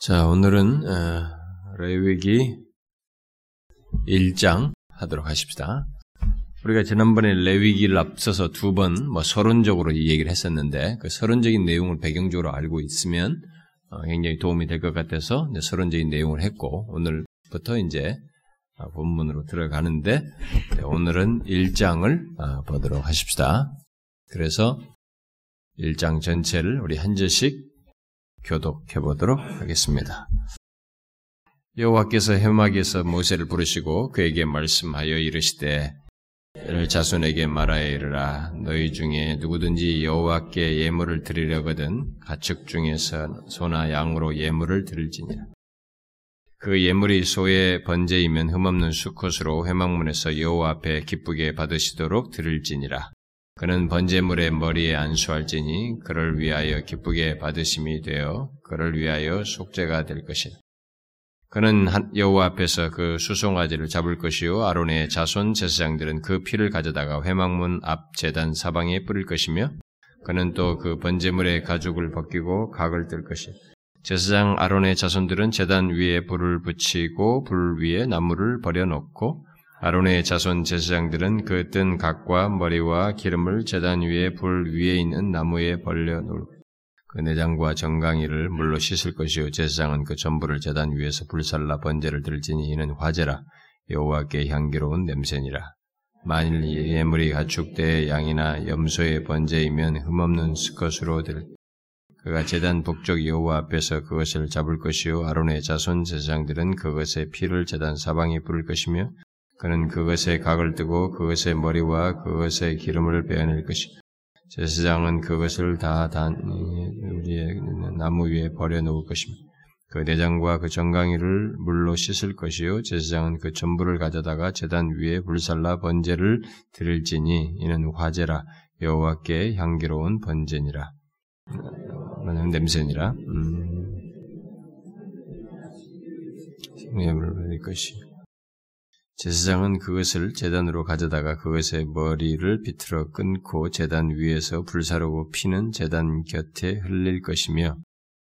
자, 오늘은 어, 레위기 1장 하도록 하십시다. 우리가 지난번에 레위기를 앞서서 두 번 뭐 서론적으로 이 얘기를 했었는데 그 서론적인 내용을 배경적으로 알고 있으면 어, 굉장히 도움이 될 것 같아서 서론적인 내용을 했고 오늘부터 이제 어, 본문으로 들어가는데 네, 오늘은 1장을 어, 보도록 하십시다. 그래서 1장 전체를 우리 한 절씩 교독해 보도록 하겠습니다. 여호와께서 해막에서 모세를 부르시고 그에게 말씀하여 이르시되 이를 자손에게 말하여 이르라. 너희 중에 누구든지 여호와께 예물을 드리려거든 가축 중에서 소나 양으로 예물을 드릴지니라. 그 예물이 소의 번제이면 흠없는 수컷으로 회막문에서 여호와 앞에 기쁘게 받으시도록 드릴지니라 그는 번제물의 머리에 안수할지니 그를 위하여 기쁘게 받으심이 되어 그를 위하여 속죄가 될 것이라. 그는 여호와 앞에서 그 수송아지를 잡을 것이요 아론의 자손 제사장들은 그 피를 가져다가 회막문 앞 제단 사방에 뿌릴 것이며 그는 또 그 번제물의 가죽을 벗기고 각을 뜰 것이라. 제사장 아론의 자손들은 제단 위에 불을 붙이고 불 위에 나무를 버려 놓고 아론의 자손 제사장들은 그 뜬 각과 머리와 기름을 제단 위에 불 위에 있는 나무에 벌려 놓을 그 내장과 정강이를 물로 씻을 것이요. 제사장은 그 전부를 제단 위에서 불살라 번제를 들지니 이는 화제라. 여호와께 향기로운 냄새니라. 만일 예물이 가축대의 양이나 염소의 번제이면 흠없는 수컷으로 들 그가 제단 북쪽 여호와 앞에서 그것을 잡을 것이요. 아론의 자손 제사장들은 그것의 피를 제단 사방에 뿌릴 것이며 그는 그것의 각을 뜨고 그것의 머리와 그것의 기름을 빼어낼 것이. 제사장은 그것을 다 단, 우리의 나무 위에 버려놓을 것입니다. 그 내장과 그 정강이를 물로 씻을 것이요. 제사장은 그 전부를 가져다가 재단 위에 불살라 번제를 드릴지니 이는 화제라 여호와께 향기로운 번제니라. 냄새니라. 음. 예물을 드릴 것이. 제사장은 그것을 재단으로 가져다가 그것의 머리를 비틀어 끊고 재단 위에서 불사르고 피는 재단 곁에 흘릴 것이며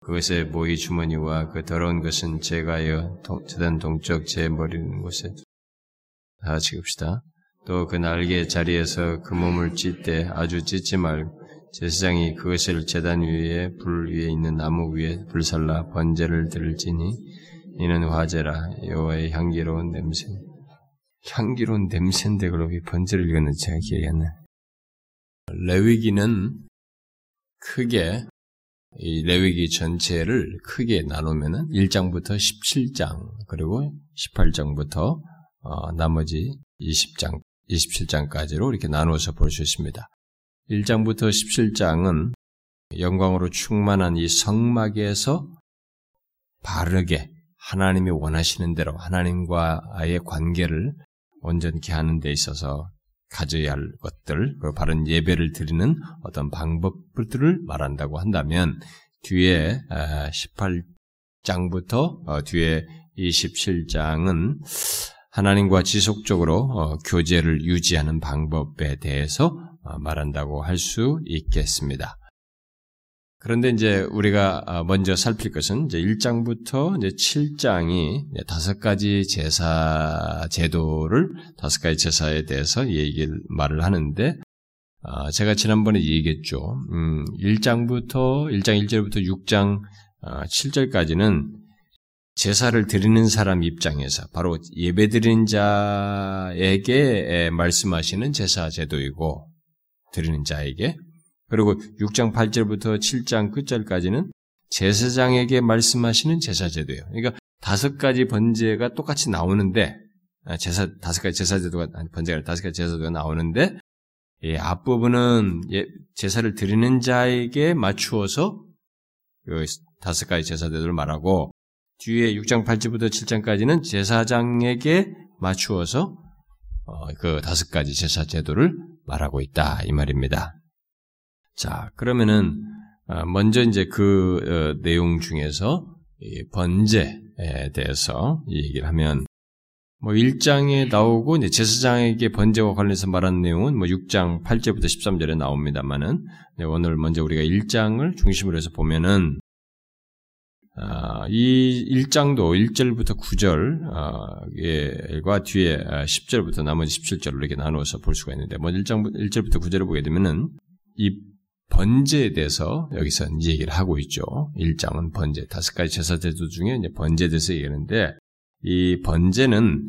그것의 모이 주머니와 그 더러운 것은 제가여 재단 동쪽 제 머리는 곳에 다 읍시다. 또 그 날개 자리에서 그 몸을 찢때 아주 찢지 말고 제사장이 그것을 재단 위에 불 위에 있는 나무 위에 불살라 번제를 들을지니 이는 화제라 여호와의 향기로운 냄새 향기로운 냄새인데 그러고 번제를 읽었는지 제가 기억이 안 나요. 레위기는 크게 이 레위기 전체를 크게 나누면은 1장부터 17장 그리고 18장부터 어, 나머지 20장 27장까지로 이렇게 나누어서 볼 수 있습니다. 1장부터 17장은 영광으로 충만한 이 성막에서 바르게 하나님이 원하시는 대로 하나님과의 관계를 온전케 하는 데 있어서 가져야 할 것들, 그 바른 예배를 드리는 어떤 방법들을 말한다고 한다면 뒤에 18장부터 어, 뒤에 27장은 하나님과 지속적으로 어, 교제를 유지하는 방법에 대해서 어, 말한다고 할 수 있겠습니다. 그런데 이제 우리가 아, 먼저 살필 것은 이제 1장부터 이제 7장이 다섯 가지 제사 제도를 다섯 가지 제사에 대해서 얘기를 말을 하는데 아, 제가 지난번에 얘기했죠. 음, 1장부터 1장 1절부터 6장 7절까지는 제사를 드리는 사람 입장에서 바로 예배 드리는 자에게 말씀하시는 제사 제도이고 드리는 자에게 그리고 6장 8절부터 7장 끝절까지는 제사장에게 말씀하시는 제사제도예요. 그러니까 다섯 가지 번제가 똑같이 나오는데 아, 제사 다섯 가지 제사제도가 아니 번제가 다섯 가지 제사제도가 나오는데 이 앞부분은 예, 제사를 드리는 자에게 맞추어서 다섯 가지 제사제도를 말하고 뒤에 6장 8절부터 7장까지는 제사장에게 맞추어서 어, 그 다섯 가지 제사제도를 말하고 있다 이 말입니다. 자, 그러면은 어, 먼저 이제 그 어, 내용 중에서 번제에 대해서 얘기를 하면 뭐 1장에 나오고 이제 제사장에게 번제와 관련해서 말한 내용은 뭐 6장 8절부터 13절에 나옵니다만은 오늘 먼저 우리가 1장을 중심으로 해서 보면은 어, 이 1장도 1절부터 9절과 어, 뒤에 10절부터 나머지 17절로 이렇게 나누어서 볼 수가 있는데, 뭐 1장, 1절부터 9절을 보게 되면은 이 번제에 대해서 여기서 이제 얘기를 하고 있죠. 1장은 번제, 다섯 가지 제사 제도 중에 이제 번제에 대해서 얘기하는데, 이 번제는,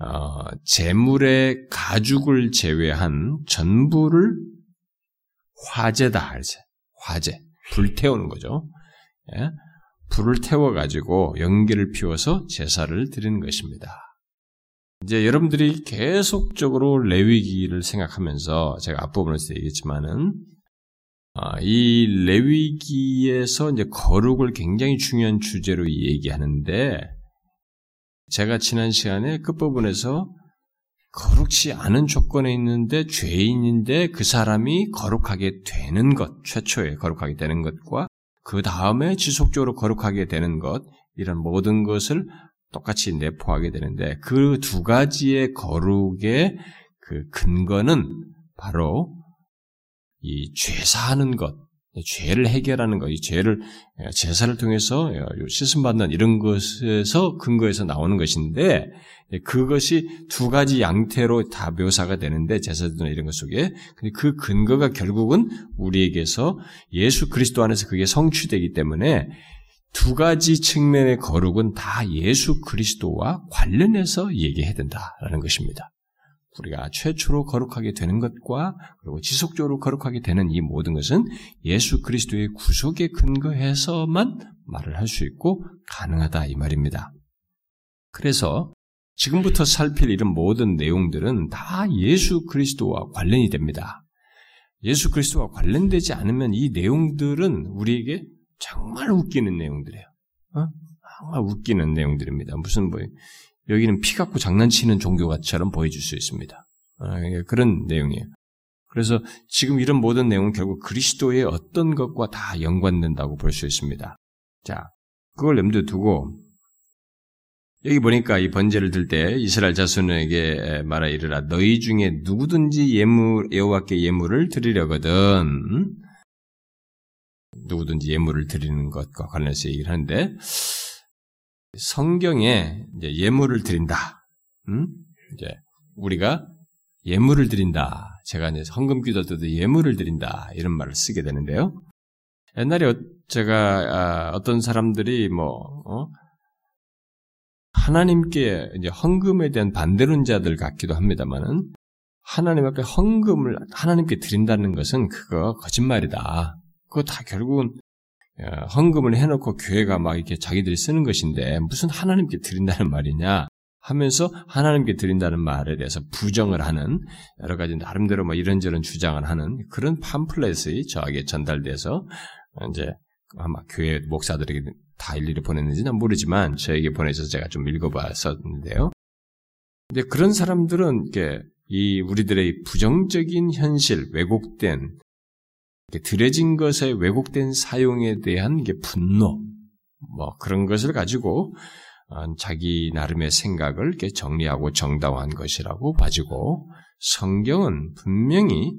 어, 재물의 가죽을 제외한 전부를 화제다, 할세. 화제. 불태우는 거죠. 예? 불을 태워 가지고 연기를 피워서 제사를 드리는 것입니다. 이제 여러분들이 계속적으로 레위기를 생각하면서 제가 앞부분에서 얘기했지만은 아, 이 레위기에서 이제 거룩을 굉장히 중요한 주제로 얘기하는데 제가 지난 시간에 끝부분에서 거룩치 않은 조건에 있는데 죄인인데 그 사람이 거룩하게 되는 것, 최초에 거룩하게 되는 것과 그 다음에 지속적으로 거룩하게 되는 것, 이런 모든 것을 똑같이 내포하게 되는데 그 두 가지의 거룩의 그 근거는 바로 이 죄사하는 것, 죄를 해결하는 것, 이 죄를 제사를 통해서 씻음 받는 이런 것에서 근거에서 나오는 것인데 그것이 두 가지 양태로 다 묘사가 되는데 제사들이나 이런 것 속에 근데 그 근거가 결국은 우리에게서 예수 그리스도 안에서 그게 성취되기 때문에 두 가지 측면의 거룩은 다 예수 그리스도와 관련해서 얘기해야 된다라는 것입니다. 우리가 최초로 거룩하게 되는 것과 그리고 지속적으로 거룩하게 되는 이 모든 것은 예수 그리스도의 구속에 근거해서만 말을 할 수 있고 가능하다 이 말입니다. 그래서 지금부터 살필 이런 모든 내용들은 다 예수 그리스도와 관련이 됩니다. 예수 그리스도와 관련되지 않으면 이 내용들은 우리에게 정말 웃기는 내용들이에요. 어? 정말 웃기는 내용들입니다. 무슨 뭐 여기는 피 갖고 장난치는 종교가처럼 보여줄 수 있습니다. 아, 그런 내용이에요. 그래서 지금 이런 모든 내용은 결국 그리스도의 어떤 것과 다 연관된다고 볼 수 있습니다. 자, 그걸 염두에 두고 여기 보니까 이 번제를 들 때 이스라엘 자손에게 말하 이르라 너희 중에 누구든지 예물 여호와께 예물을 드리려거든 누구든지 예물을 드리는 것과 관련해서 얘기를 하는데 성경에 이제 예물을 드린다. 음? 이제 우리가 예물을 드린다. 제가 이제 헌금 기도 때도 예물을 드린다. 이런 말을 쓰게 되는데요. 옛날에 어, 제가 아, 어떤 사람들이 뭐 어? 하나님께 이제 헌금에 대한 반대론자들 같기도 합니다만은 하나님 앞에 헌금을 하나님께 드린다는 것은 그거 거짓말이다. 그거 다 결국은 헌금을 해놓고 교회가 막 이렇게 자기들이 쓰는 것인데 무슨 하나님께 드린다는 말이냐 하면서 하나님께 드린다는 말에 대해서 부정을 하는 여러 가지 나름대로 뭐 이런저런 주장을 하는 그런 팜플렛이 저에게 전달돼서 이제 아마 교회 목사들에게 다 일일이 보냈는지는 모르지만 저에게 보내서 제가 좀 읽어봤었는데요. 근데 그런 사람들은 이게 이 우리들의 부정적인 현실, 왜곡된 들여진 것의 왜곡된 사용에 대한 게 분노, 뭐 그런 것을 가지고 어, 자기 나름의 생각을 이렇게 정리하고 정당화한 것이라고 봐지고 성경은 분명히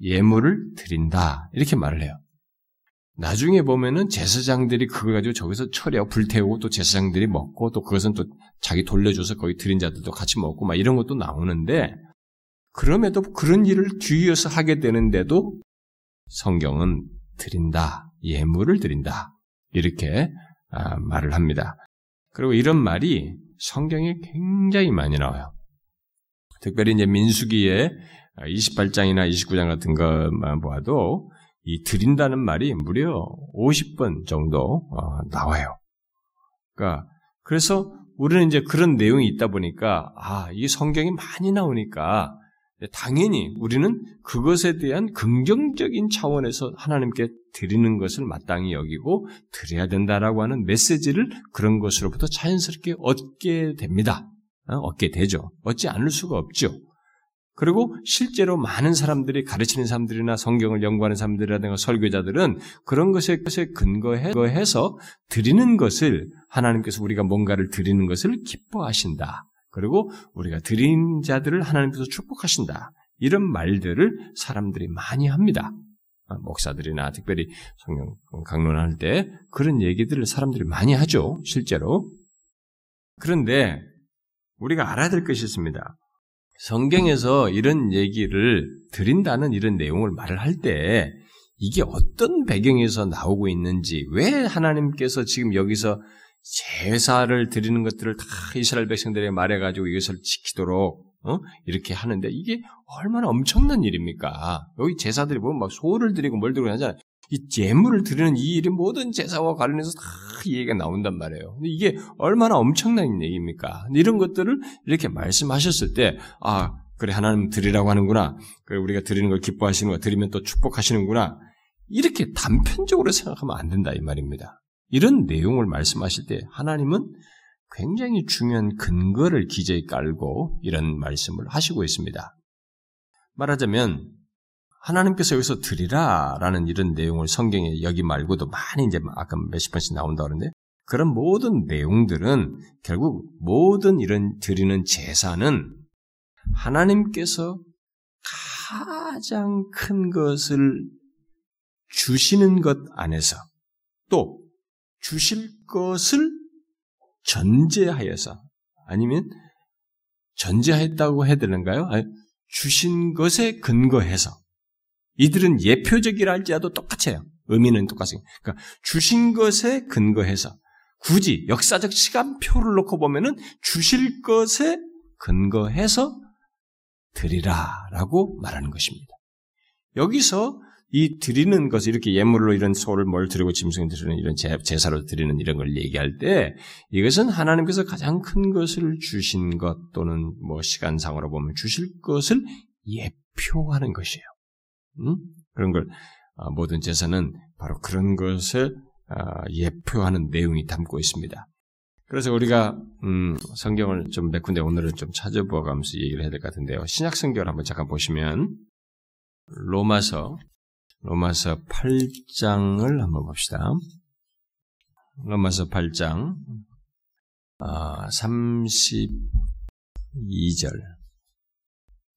예물을 드린다 이렇게 말을 해요. 나중에 보면은 제사장들이 그걸 가지고 저기서 처리하고 불태우고 또 제사장들이 먹고 또 그것은 또 자기 돌려줘서 거기 드린 자들도 같이 먹고 막 이런 것도 나오는데 그럼에도 그런 일을 뒤이어서 하게 되는데도 성경은 드린다, 예물을 드린다. 이렇게 아, 말을 합니다. 그리고 이런 말이 성경에 굉장히 많이 나와요. 특별히 이제 민수기의 28장이나 29장 같은 것만 보아도 이 드린다는 말이 무려 50번 정도 어, 나와요. 그러니까 그래서 우리는 이제 그런 내용이 있다 보니까 아, 이 성경이 많이 나오니까 당연히 우리는 그것에 대한 긍정적인 차원에서 하나님께 드리는 것을 마땅히 여기고 드려야 된다라고 하는 메시지를 그런 것으로부터 자연스럽게 얻게 됩니다. 어, 얻게 되죠. 얻지 않을 수가 없죠. 그리고 실제로 많은 사람들이 가르치는 사람들이나 성경을 연구하는 사람들이라든가 설교자들은 그런 것에 근거해서 드리는 것을 하나님께서 우리가 뭔가를 드리는 것을 기뻐하신다. 그리고 우리가 드린 자들을 하나님께서 축복하신다. 이런 말들을 사람들이 많이 합니다. 아, 목사들이나 특별히 성경 강론할 때 그런 얘기들을 사람들이 많이 하죠. 실제로. 그런데 우리가 알아야 될 것이 있습니다. 성경에서 이런 얘기를 드린다는 이런 내용을 말을 할 때 이게 어떤 배경에서 나오고 있는지 왜 하나님께서 지금 여기서 제사를 드리는 것들을 다 이스라엘 백성들에게 말해가지고 이것을 지키도록 어? 이렇게 하는데 이게 얼마나 엄청난 일입니까? 여기 제사들이 보면 막 소를 드리고 뭘 드리고 하잖아요. 이 예물을 드리는 이 일이 모든 제사와 관련해서 다 얘기가 나온단 말이에요. 근데 이게 얼마나 엄청난 얘기입니까? 이런 것들을 이렇게 말씀하셨을 때, 아, 그래, 하나님 드리라고 하는구나. 그래, 우리가 드리는 걸 기뻐하시는구나. 드리면 또 축복하시는구나. 이렇게 단편적으로 생각하면 안 된다, 이 말입니다. 이런 내용을 말씀하실 때 하나님은 굉장히 중요한 근거를 기재에 깔고 이런 말씀을 하시고 있습니다. 말하자면 하나님께서 여기서 드리라라는 이런 내용을 성경에 여기 말고도 많이 이제 아까 몇십 번씩 나온다 그러는데 그런 모든 내용들은 결국 모든 이런 드리는 제사는 하나님께서 가장 큰 것을 주시는 것 안에서 또 주실 것을 전제하여서 아니면 전제했다고 해야 되는가요? 주신 것에 근거해서 이들은 예표적이라 할지라도 똑같아요. 의미는 똑같아요. 그러니까 주신 것에 근거해서 굳이 역사적 시간표를 놓고 보면은 주실 것에 근거해서 드리라라고 말하는 것입니다. 여기서 이 드리는 것을 이렇게 예물로 이런 소를 뭘 드리고 짐승을 드리는 이런 제사로 드리는 이런 걸 얘기할 때 이것은 하나님께서 가장 큰 것을 주신 것 또는 뭐 시간상으로 보면 주실 것을 예표하는 것이에요. 음? 그런 걸 아, 모든 제사는 바로 그런 것을 아, 예표하는 내용이 담고 있습니다. 그래서 우리가 음, 성경을 좀 몇 군데 오늘은 좀 찾아보아가면서 얘기를 해야 될 것 같은데요. 신약 성경을 한번 잠깐 보시면 로마서 로마서 8장을 한번 봅시다. 로마서 8장 아, 32절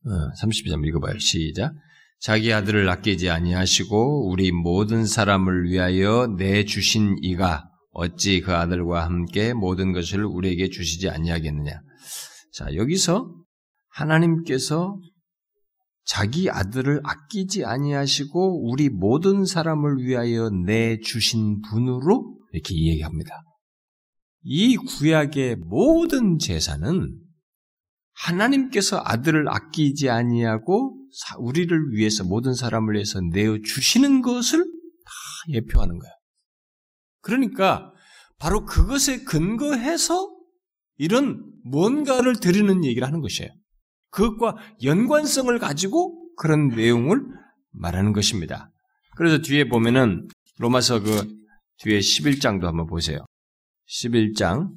어, 32절 읽어봐요. 시작. 자기 아들을 아끼지 아니하시고 우리 모든 사람을 위하여 내주신 이가 어찌 그 아들과 함께 모든 것을 우리에게 주시지 아니하겠느냐. 자, 여기서 하나님께서 자기 아들을 아끼지 아니하시고 우리 모든 사람을 위하여 내 주신 분으로 이렇게 이야기합니다. 이 구약의 모든 제사는 하나님께서 아들을 아끼지 아니하고 우리를 위해서 모든 사람을 위해서 내어 주시는 것을 다 예표하는 거예요. 그러니까 바로 그것에 근거해서 이런 뭔가를 드리는 얘기를 하는 것이에요. 그것과 연관성을 가지고 그런 내용을 말하는 것입니다. 그래서 뒤에 보면은 로마서 그 뒤에 11장도 한번 보세요. 11장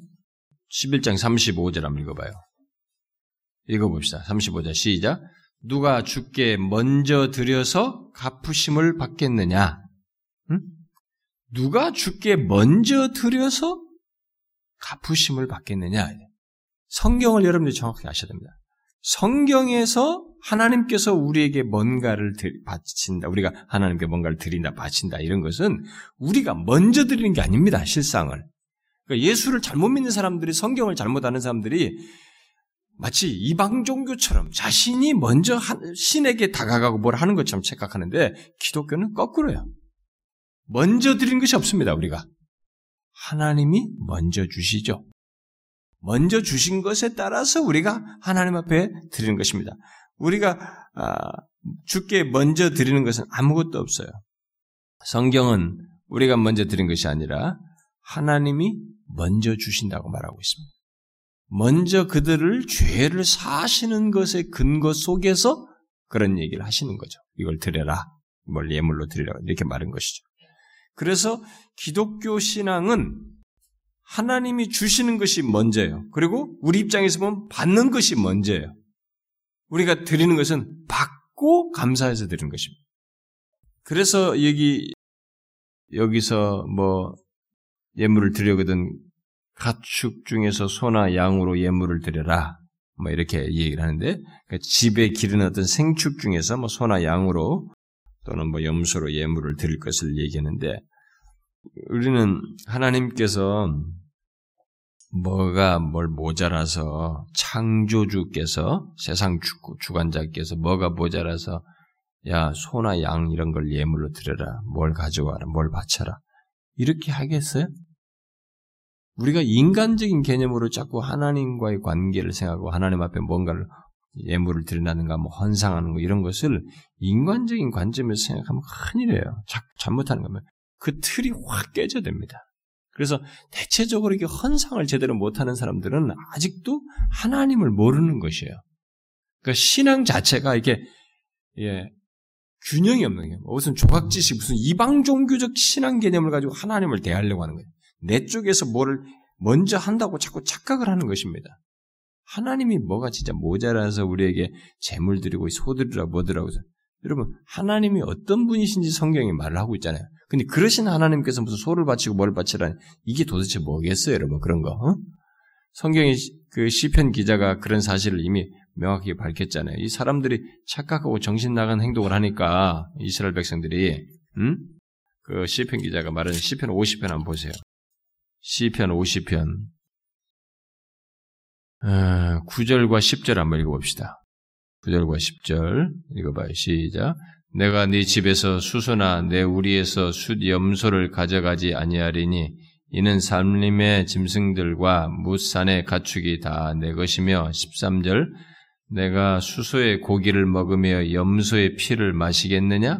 11장 35절 한번 읽어봐요. 읽어봅시다. 35절 시작. 누가 죽게 먼저 들여서 갚으심을 받겠느냐? 응? 누가 죽게 먼저 들여서 갚으심을 받겠느냐? 성경을 여러분들이 정확히 아셔야 됩니다. 성경에서 하나님께서 우리에게 뭔가를 바친다. 우리가 하나님께 뭔가를 드린다, 바친다. 이런 것은 우리가 먼저 드리는 게 아닙니다. 실상을. 그러니까 예수를 잘못 믿는 사람들이 성경을 잘못 아는 사람들이 마치 이방 종교처럼 자신이 먼저 신에게 다가가고 뭘 하는 것처럼 착각하는데 기독교는 거꾸로요. 먼저 드리는 것이 없습니다. 우리가 하나님이 먼저 주시죠. 먼저 주신 것에 따라서 우리가 하나님 앞에 드리는 것입니다. 우리가 아, 주께 먼저 드리는 것은 아무것도 없어요. 성경은 우리가 먼저 드린 것이 아니라 하나님이 먼저 주신다고 말하고 있습니다. 먼저 그들을 죄를 사시는 것의 근거 속에서 그런 얘기를 하시는 거죠. 이걸 드려라. 뭘 예물로 드리라. 이렇게 말한 것이죠. 그래서 기독교 신앙은 하나님이 주시는 것이 먼저예요. 그리고 우리 입장에서 보면 받는 것이 먼저예요. 우리가 드리는 것은 받고 감사해서 드리는 것입니다. 그래서 여기 여기서 뭐 예물을 드려거든 가축 중에서 소나 양으로 예물을 드려라. 뭐 이렇게 얘기를 하는데 그러니까 집에 기른 어떤 생축 중에서 뭐 소나 양으로 또는 뭐 염소로 예물을 드릴 것을 얘기하는데 우리는 하나님께서 뭐가 뭘 모자라서 창조주께서 세상 주, 관자께서 뭐가 모자라서 야 소나 양 이런 걸 예물로 드려라 뭘 가져와라 뭘 바쳐라 이렇게 하겠어요? 우리가 인간적인 개념으로 자꾸 하나님과의 관계를 생각하고 하나님 앞에 뭔가를 예물을 드린다는가 뭐 헌상하는 거 이런 것을 인간적인 관점에서 생각하면 큰일이에요. 잘못하는 거면 그 틀이 확 깨져됩니다. 그래서 대체적으로 이게 헌상을 제대로 못하는 사람들은 아직도 하나님을 모르는 것이에요. 그러니까 신앙 자체가 이게 예, 균형이 없는 게 무슨 조각지식 무슨 이방 종교적 신앙 개념을 가지고 하나님을 대하려고 하는 거예요. 내 쪽에서 뭐를 먼저 한다고 자꾸 착각을 하는 것입니다. 하나님이 뭐가 진짜 모자라서 우리에게 재물 드리고 소드리라 뭐드라고 여러분 하나님이 어떤 분이신지 성경이 말을 하고 있잖아요. 근데 그러신 하나님께서 무슨 소를 바치고 뭘 바치라 이게 도대체 뭐겠어요, 여러분 그런 거? 어? 성경이 그 시편 기자가 그런 사실을 이미 명확히 밝혔잖아요. 이 사람들이 착각하고 정신 나간 행동을 하니까 이스라엘 백성들이 음? 그 시편 기자가 말하는 시편 50편 한번 보세요. 시편 50편 9절과 10절 한번 읽어봅시다. 9절과 10절 읽어봐요. 시작. 내가 네 집에서 수소나 내 우리에서 숫 염소를 가져가지 아니하리니 이는 산림의 짐승들과 무산의 가축이 다 내 것이며 13절 내가 수소의 고기를 먹으며 염소의 피를 마시겠느냐?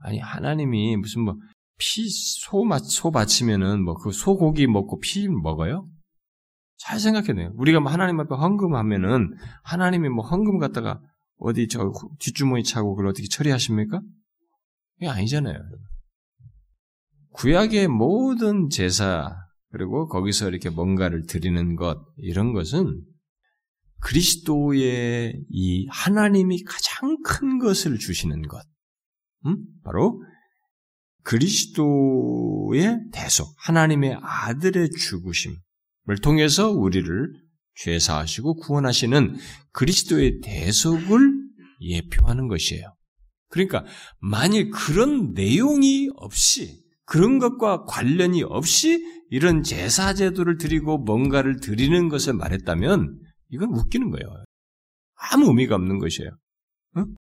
아니 하나님이 무슨 뭐 피소소 바치면은 뭐 그 소고기 먹고 피 먹어요? 잘 생각해내요. 우리가 뭐 하나님 앞에 헌금하면은 하나님이 뭐 헌금 갖다가 어디 저 뒷주머니 차고 그걸 어떻게 처리하십니까? 이게 아니잖아요. 구약의 모든 제사 그리고 거기서 이렇게 뭔가를 드리는 것 이런 것은 그리스도의 이 하나님이 가장 큰 것을 주시는 것, 음? 바로 그리스도의 대속, 하나님의 아들의 죽으심, 을 통해서 우리를 죄 사하시고 구원하시는 그리스도의 대속을 예표하는 것이에요. 그러니까 만일 그런 내용이 없이 그런 것과 관련이 없이 이런 제사 제도를 드리고 뭔가를 드리는 것을 말했다면 이건 웃기는 거예요. 아무 의미가 없는 것이에요. 응?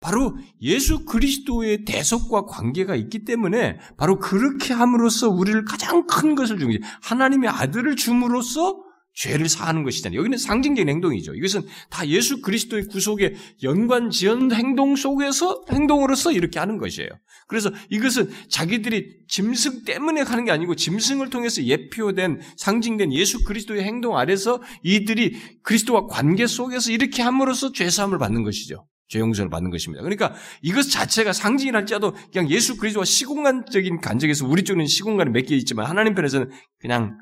바로 예수 그리스도의 대속과 관계가 있기 때문에 바로 그렇게 함으로써 우리를 가장 큰 것을 주는. 하나님의 아들을 줌으로써 죄를 사하는 것이잖아요. 여기는 상징적인 행동이죠. 이것은 다 예수 그리스도의 구속의 연관 지연 행동 속에서 행동으로서 이렇게 하는 것이에요. 그래서 이것은 자기들이 짐승 때문에 하는 게 아니고 짐승을 통해서 예표된 상징된 예수 그리스도의 행동 아래서 이들이 그리스도와 관계 속에서 이렇게 함으로써 죄 사함을 받는 것이죠. 죄 용서를 받는 것입니다. 그러니까 이것 자체가 상징이랄지라도 그냥 예수 그리스도와 시공간적인 간적에서 우리 쪽은 시공간이 몇 개 있지만 하나님 편에서는 그냥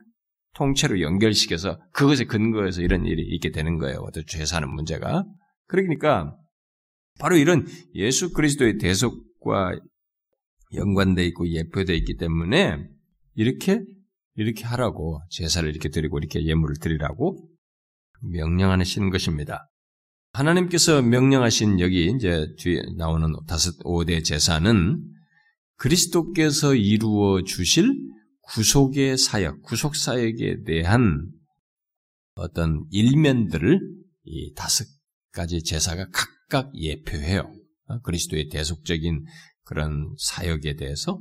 통째로 연결시켜서 그것에 근거해서 이런 일이 있게 되는 거예요. 어떤 죄 사는 문제가. 그러니까 바로 이런 예수 그리스도의 대속과 연관되어 있고 예표되어 있기 때문에 이렇게 이렇게 하라고 제사를 이렇게 드리고 이렇게 예물을 드리라고 명령하시는 것입니다. 하나님께서 명령하신 여기 이제 뒤에 나오는 다섯 오대 제사는 그리스도께서 이루어 주실 구속의 사역, 구속 사역에 대한 어떤 일면들을 이 다섯 가지 제사가 각각 예표해요. 어, 그리스도의 대속적인 그런 사역에 대해서.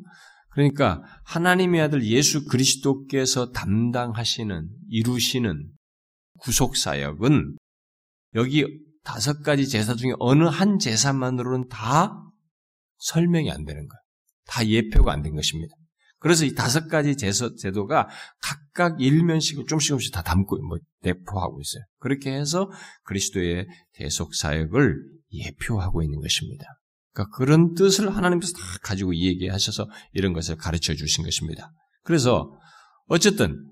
그러니까 하나님의 아들 예수 그리스도께서 담당하시는, 이루시는 구속 사역은 여기 다섯 가지 제사 중에 어느 한 제사만으로는 다 설명이 안 되는 거예요. 다 예표가 안 된 것입니다. 그래서 이 다섯 가지 제사, 제도가 각각 일면씩을 좀씩 좀씩 다 담고, 뭐, 내포하고 있어요. 그렇게 해서 그리스도의 대속 사역을 예표하고 있는 것입니다. 그러니까 그런 뜻을 하나님께서 다 가지고 얘기하셔서 이런 것을 가르쳐 주신 것입니다. 그래서 어쨌든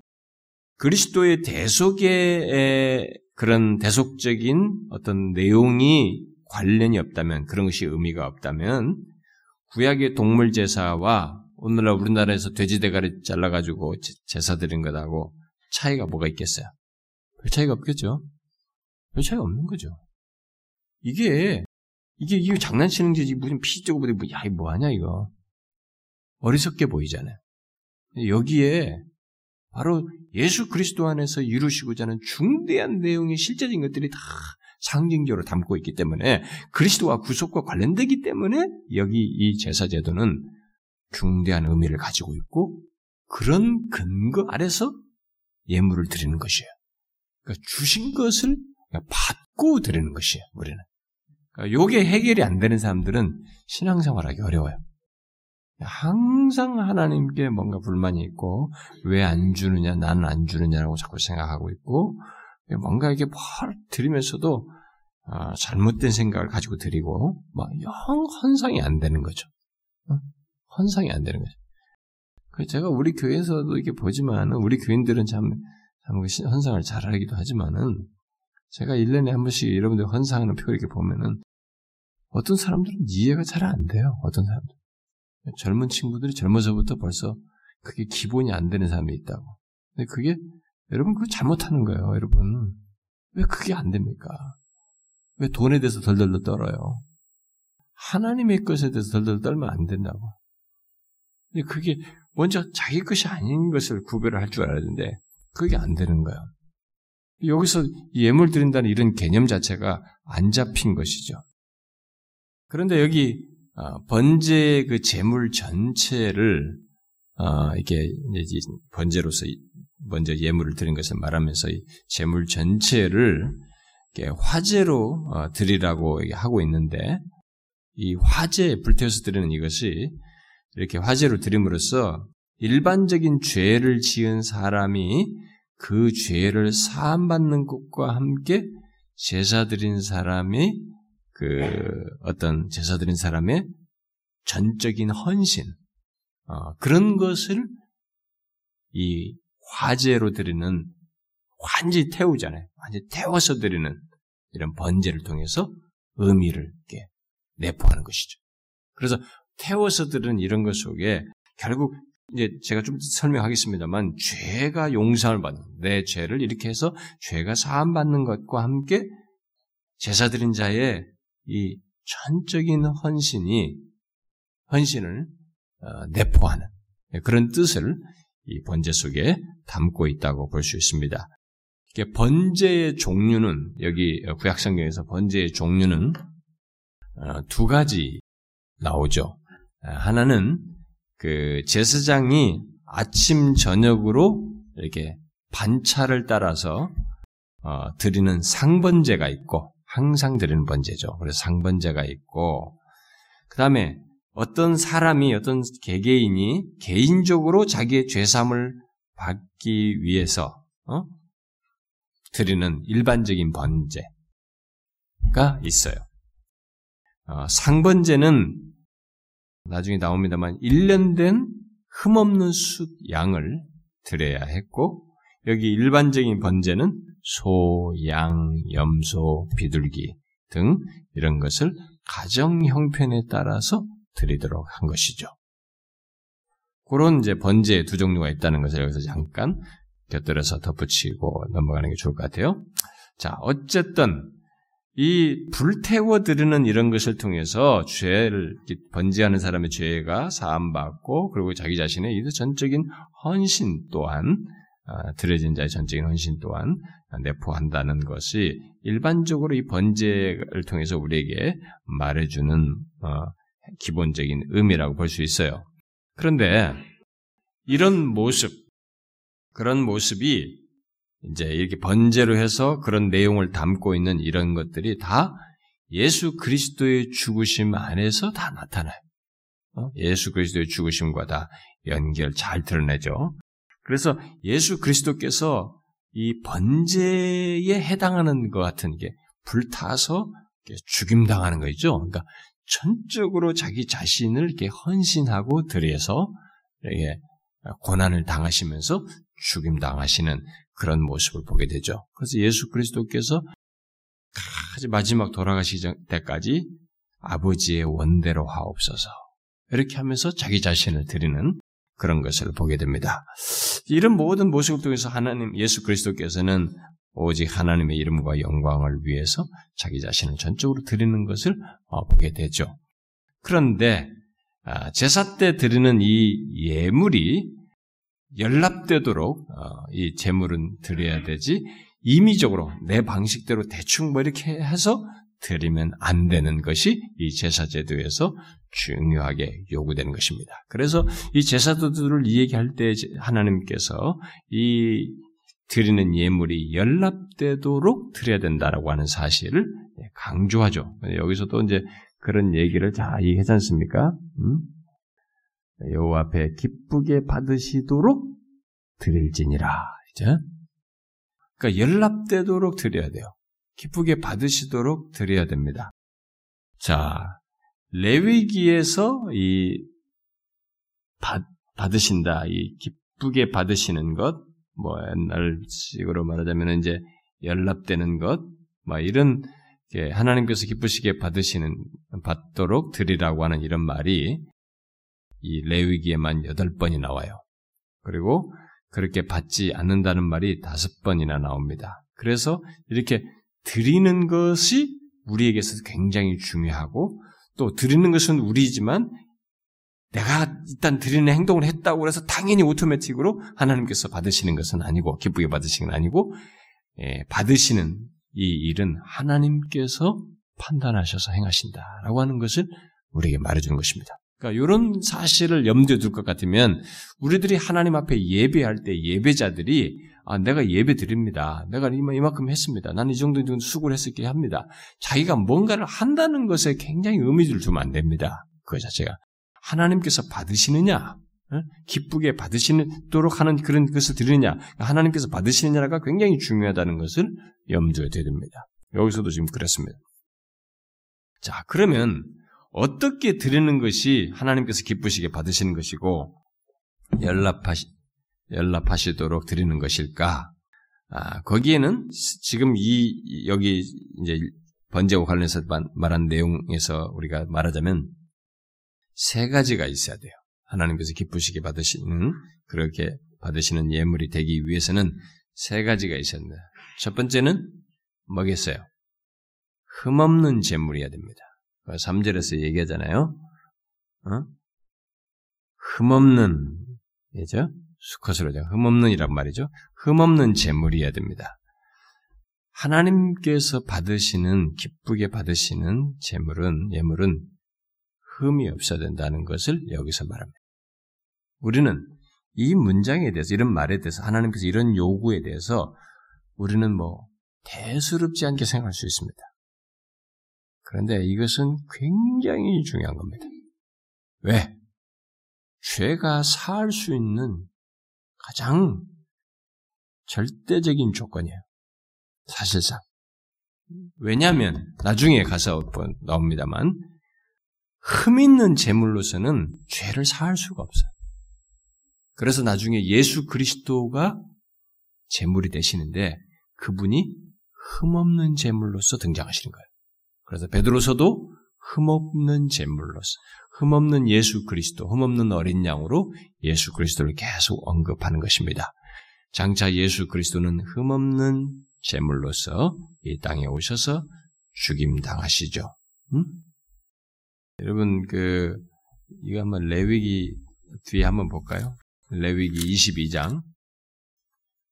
그리스도의 대속의 그런 대속적인 어떤 내용이 관련이 없다면 그런 것이 의미가 없다면 구약의 동물 제사와 오늘날 우리나라에서 돼지 대가리 잘라가지고 제사 드린 것하고 차이가 뭐가 있겠어요? 별 차이가 없겠죠? 별 차이가 없는 거죠. 이게 이게 이게 장난치는 게 무슨 피적고 보니 야, 이 뭐하냐 이거 어리석게 보이잖아요. 여기에 바로 예수 그리스도 안에서 이루시고자 하는 중대한 내용의 실제적인 것들이 다 상징적으로 담고 있기 때문에 그리스도와 구속과 관련되기 때문에 여기 이 제사 제도는 중대한 의미를 가지고 있고 그런 근거 아래서 예물을 드리는 것이에요. 그러니까 주신 것을 받고 드리는 것이에요. 우리는. 그러니까 요게 해결이 안 되는 사람들은 신앙생활하기 어려워요. 항상 하나님께 뭔가 불만이 있고 왜 안 주느냐, 나는 안 주느냐라고 자꾸 생각하고 있고 뭔가 이게 뭘 드리면서도 어, 잘못된 생각을 가지고 드리고 막 영 헌상이 안 되는 거죠. 어? 헌상이 안 되는 거죠. 그 제가 우리 교회에서도 이렇게 보지만 우리 교인들은 참, 참그 헌상을 잘 하기도 하지만은 제가 1년에 한 번씩 여러분들 헌상하는 표 이렇게 보면은 어떤 사람들은 이해가 잘 안 돼요. 어떤 사람들. 젊은 친구들이 젊어서부터 벌써 그게 기본이 안 되는 사람이 있다고. 근데 그게 여러분 그거 잘못하는 거예요, 여러분. 왜 그게 안 됩니까? 왜 돈에 대해서 덜덜 떨어요? 하나님의 것에 대해서 덜덜 떨면 안 된다고. 근데 그게 먼저 자기 것이 아닌 것을 구별을 할 줄 알아야 되는데 그게 안 되는 거예요. 여기서 예물 드린다는 이런 개념 자체가 안 잡힌 것이죠. 그런데 여기 어, 번제의 그 재물 전체를 어, 이게 번제로서 먼저 예물을 드린 것을 말하면서 이 재물 전체를 화제로 어, 드리라고 하고 있는데 이 화제 불태워서 드리는 이것이 이렇게 화제로 드림으로써 일반적인 죄를 지은 사람이 그 죄를 사함받는 것과 함께 제사 드린 사람이 그 어떤 제사 드린 사람의 전적인 헌신 어, 그런 것을 이 화제로 드리는 완전히 태우잖아요. 완전히 태워서 드리는 이런 번제를 통해서 의미를 이렇게 내포하는 것이죠. 그래서 태워서 드리는 이런 것 속에 결국 이제 제가 좀 설명하겠습니다만 죄가 용서를 받는 내 죄를 이렇게 해서 죄가 사함 받는 것과 함께 제사 드린 자의 이 전적인 헌신이 헌신을 어, 내포하는 그런 뜻을 이 번제 속에 담고 있다고 볼 수 있습니다. 번제의 종류는 여기 구약 성경에서 번제의 종류는 어, 두 가지 나오죠. 하나는 그 제사장이 아침 저녁으로 이렇게 반차를 따라서 어, 드리는 상번제가 있고 항상 드리는 번제죠. 그래서 상번제가 있고 그 다음에 어떤 사람이 어떤 개개인이 개인적으로 자기의 죄삼을 받기 위해서 어? 드리는 일반적인 번제가 있어요. 어, 상번제는 나중에 나옵니다만 1년 된 흠없는 숫 양을 드려야 했고 여기 일반적인 번제는 소, 양, 염소, 비둘기 등 이런 것을 가정 형편에 따라서 드리도록 한 것이죠. 그런 이제 번제의 두 종류가 있다는 것을 여기서 잠깐 곁들여서 덧붙이고 넘어가는 게 좋을 것 같아요. 자, 어쨌든 이 불태워 드리는 이런 것을 통해서 죄를 번지하는 사람의 죄가 사함받고 그리고 자기 자신의 이 전적인 헌신 또한 아, 드려진 자의 전적인 헌신 또한 내포한다는 것이 일반적으로 이 번제를 통해서 우리에게 말해주는 어, 기본적인 의미라고 볼 수 있어요. 그런데 이런 모습, 그런 모습이 이제 이렇게 번제로 해서 그런 내용을 담고 있는 이런 것들이 다 예수 그리스도의 죽으심 안에서 다 나타나요. 어? 예수 그리스도의 죽으심과 다 연결 잘 드러내죠. 그래서 예수 그리스도께서 이 번제에 해당하는 것 같은 게 불타서 죽임당하는 거죠. 그러니까 전적으로 자기 자신을 이렇게 헌신하고 들여서 이렇게 고난을 당하시면서 죽임 당하시는 그런 모습을 보게 되죠. 그래서 예수 그리스도께서 마지막 돌아가시 때까지 아버지의 원대로 하옵소서 이렇게 하면서 자기 자신을 드리는 그런 것을 보게 됩니다. 이런 모든 모습을 통해서 하나님 예수 그리스도께서는 오직 하나님의 이름과 영광을 위해서 자기 자신을 전적으로 드리는 것을 어, 보게 되죠. 그런데 아, 제사 때 드리는 이 예물이 연락되도록 어, 이 제물은 드려야 되지 임의적으로 내 방식대로 대충 뭐 이렇게 해서 드리면 안 되는 것이 이 제사제도에서 중요하게 요구되는 것입니다. 그래서 이 제사도들을 이야기할 때 하나님께서 이 드리는 예물이 연락되도록 드려야 된다라고 하는 사실을 강조하죠. 여기서도 이제 그런 얘기를 다 얘기하지 않습니까? 음? 여호와 앞에 기쁘게 받으시도록 드릴지니라. 이제 그러니까 연락되도록 드려야 돼요. 기쁘게 받으시도록 드려야 됩니다. 자, 레위기에서 이 받, 받으신다, 이 기쁘게 받으시는 것, 뭐 옛날식으로 말하자면 이제 연락되는 것, 뭐 이런 하나님께서 기쁘시게 받으시는 받도록 드리라고 하는 이런 말이 이 레위기에만 여덟 번이 나와요. 그리고 그렇게 받지 않는다는 말이 다섯 번이나 나옵니다. 그래서 이렇게 드리는 것이 우리에게서 굉장히 중요하고 또 드리는 것은 우리지만 내가 일단 드리는 행동을 했다고 해서 당연히 오토매틱으로 하나님께서 받으시는 것은 아니고 기쁘게 받으시는 건 아니고 예, 받으시는 이 일은 하나님께서 판단하셔서 행하신다라고 하는 것을 우리에게 말해주는 것입니다. 그러니까 이런 사실을 염두에 둘 것 같으면 우리들이 하나님 앞에 예배할 때 예배자들이 아, 내가 예배 드립니다. 내가 이만큼 했습니다. 나는 이 정도 수고를 했을게 합니다. 자기가 뭔가를 한다는 것에 굉장히 의미를 두면 안 됩니다. 그 자체가 하나님께서 받으시느냐, 기쁘게 받으시도록 하는 그런 것을 드리느냐, 하나님께서 받으시느냐가 굉장히 중요하다는 것을 염두에 둬야 됩니다. 여기서도 지금 그랬습니다. 자, 그러면 어떻게 드리는 것이 하나님께서 기쁘시게 받으시는 것이고 연락하시, 연락하시도록 드리는 것일까? 아, 거기에는 지금 이 여기 이제 번제와 관련해서 말한 내용에서 우리가 말하자면 세 가지가 있어야 돼요. 하나님께서 기쁘시게 받으시는 그렇게 받으시는 예물이 되기 위해서는 세 가지가 됩니다. 첫 번째는 뭐겠어요? 흠없는 제물이어야 됩니다. 3절에서 얘기하잖아요. 어? 흠없는, 예죠? 수컷으로 흠없는이란 말이죠. 흠없는 제물이어야 됩니다. 하나님께서 받으시는, 기쁘게 받으시는 제물은, 예물은 흠이 없어야 된다는 것을 여기서 말합니다. 우리는 이 문장에 대해서, 이런 말에 대해서, 하나님께서 이런 요구에 대해서 우리는 뭐, 대수롭지 않게 생각할 수 있습니다. 그런데 이것은 굉장히 중요한 겁니다. 왜? 죄가 살 수 있는 가장 절대적인 조건이에요. 사실상. 왜냐하면 나중에 가서 나옵니다만 흠 있는 제물로서는 죄를 사할 수가 없어요. 그래서 나중에 예수 그리스도가 제물이 되시는데 그분이 흠 없는 제물로서 등장하시는 거예요. 그래서 베드로서도 흠없는 제물로서 흠없는 예수 그리스도, 흠없는 어린 양으로 예수 그리스도를 계속 언급하는 것입니다. 장차 예수 그리스도는 흠없는 제물로서 이 땅에 오셔서 죽임 당하시죠. 음? 여러분 그 이거 한번 레위기 뒤에 한번 볼까요? 레위기 22장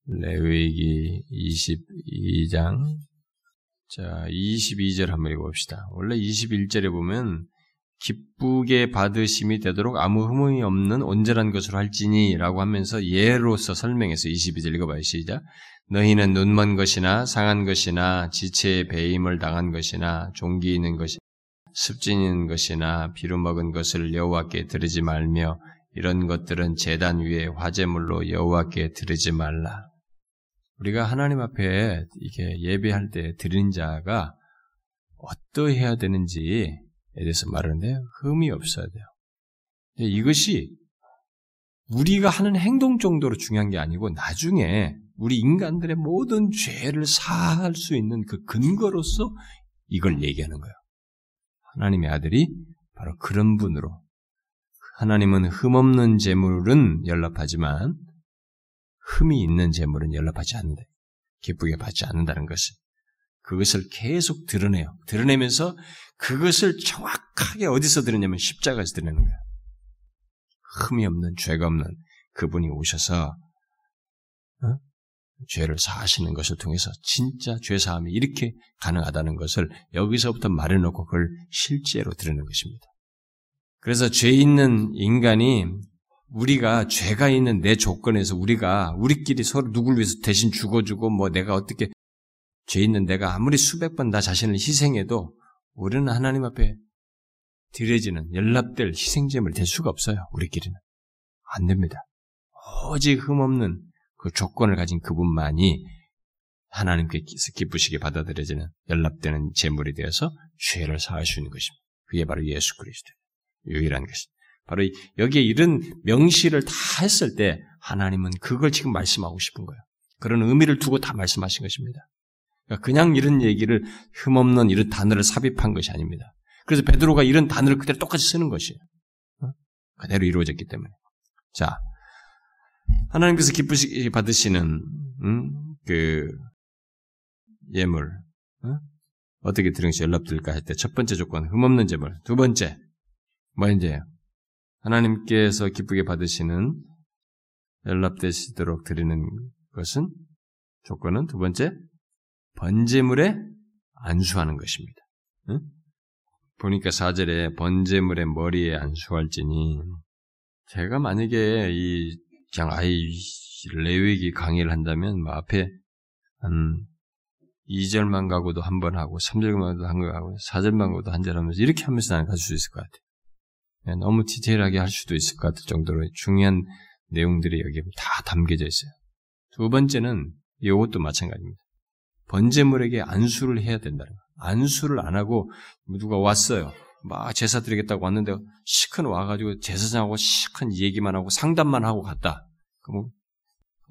레위기 22장 자, 22절 한번 읽어봅시다. 원래 21절에 보면 기쁘게 받으심이 되도록 아무 흠이 없는 온전한 것으로 할지니 라고 하면서 예로서 설명해서 22절 읽어봐요. 시작. 너희는 눈먼 것이나 상한 것이나 지체에 배임을 당한 것이나 종기 있는 것이 습진 있는 것이나 비루 먹은 것을 여호와께 드리지 말며 이런 것들은 재단 위에 화제물로 여호와께 드리지 말라. 우리가 하나님 앞에 이게 예배할 때 드리는 자가 어떠해야 되는지에 대해서 말하는데 흠이 없어야 돼요. 이것이 우리가 하는 행동 정도로 중요한 게 아니고 나중에 우리 인간들의 모든 죄를 사할 수 있는 그 근거로서 이걸 얘기하는 거예요. 하나님의 아들이 바로 그런 분으로 하나님은 흠없는 재물은 연락하지만 흠이 있는 재물은 연락하지 않는다. 기쁘게 받지 않는다는 것을 그것을 계속 드러내요. 드러내면서 그것을 정확하게 어디서 드러내냐면 십자가에서 드러내는 거예요. 흠이 없는 죄가 없는 그분이 오셔서 어? 죄를 사하시는 것을 통해서 진짜 죄 사함이 이렇게 가능하다는 것을 여기서부터 말해놓고 그걸 실제로 드러내는 것입니다. 그래서 죄 있는 인간이 우리가 죄가 있는 내 조건에서 우리가 우리끼리 서로 누굴 위해서 대신 죽어주고 뭐 내가 어떻게 죄 있는 내가 아무리 수백 번 나 자신을 희생해도 우리는 하나님 앞에 드려지는 연락될 희생제물 될 수가 없어요. 우리끼리는 안 됩니다. 오직 흠없는 그 조건을 가진 그분만이 하나님께서 기쁘시게 받아들여지는 연락되는 제물이 되어서 죄를 사할 수 있는 것입니다. 그게 바로 예수 그리스도 유일한 것입니다. 바로 여기에 이런 명시를 다 했을 때 하나님은 그걸 지금 말씀하고 싶은 거예요. 그런 의미를 두고 다 말씀하신 것입니다. 그러니까 그냥 이런 얘기를 흠없는 이런 단어를 삽입한 것이 아닙니다. 그래서 베드로가 이런 단어를 그대로 똑같이 쓰는 것이에요. 어? 그대로 이루어졌기 때문에. 자, 하나님께서 기쁘시게 받으시는 음, 그 예물 어? 떻게 것이 연락될까 할 때 첫 번째 조건 흠없는 제물, 두 번째 뭐 이제 하나님께서 기쁘게 받으시는 연락되시도록 드리는 것은 조건은 두 번째 번제물에 안수하는 것입니다. 응? 보니까 사절에 번제물의 머리에 안수할지니 제가 만약에 이 그냥 아예 레위기 강의를 한다면 뭐 앞에 한 2절만 가고도 한 번 하고 3절만 가도 한 번 하고 4절만 가고도 한 절 하면서 이렇게 하면서 나는 갈 수 있을 것 같아요. 네, 너무 디테일하게 할 수도 있을 것 같을 정도로 중요한 내용들이 여기 다 담겨져 있어요. 두 번째는 이것도 마찬가지입니다. 번제물에게 안수를 해야 된다는 거예요. 안수를 안 하고 누가 왔어요. 막 제사 드리겠다고 왔는데 시큰 와가지고 제사장하고 시큰 얘기만 하고 상담만 하고 갔다. 그럼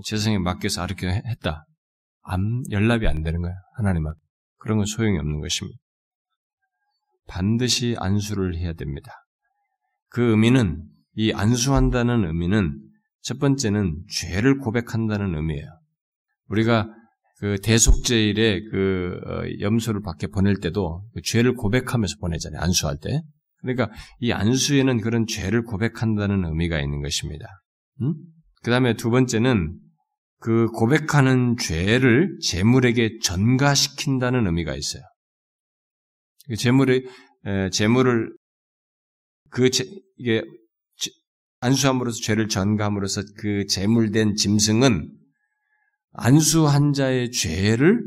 제사장에 맡겨서 아르게 했다. 안, 연락이 안 되는 거예요. 하나님 앞. 그런 건 소용이 없는 것입니다. 반드시 안수를 해야 됩니다. 그 의미는 이 안수한다는 의미는 첫 번째는 죄를 고백한다는 의미예요. 우리가 그 대속제일에 그 어, 염소를 밖에 보낼 때도 그 죄를 고백하면서 보내잖아요. 안수할 때. 그러니까 이 안수에는 그런 죄를 고백한다는 의미가 있는 것입니다. 음? 그 다음에 두 번째는 그 고백하는 죄를 재물에게 전가시킨다는 의미가 있어요. 그 재물의 재물을 그 제, 이게 안수함으로써 죄를 전가함으로써 그 재물된 짐승은 안수한 자의 죄를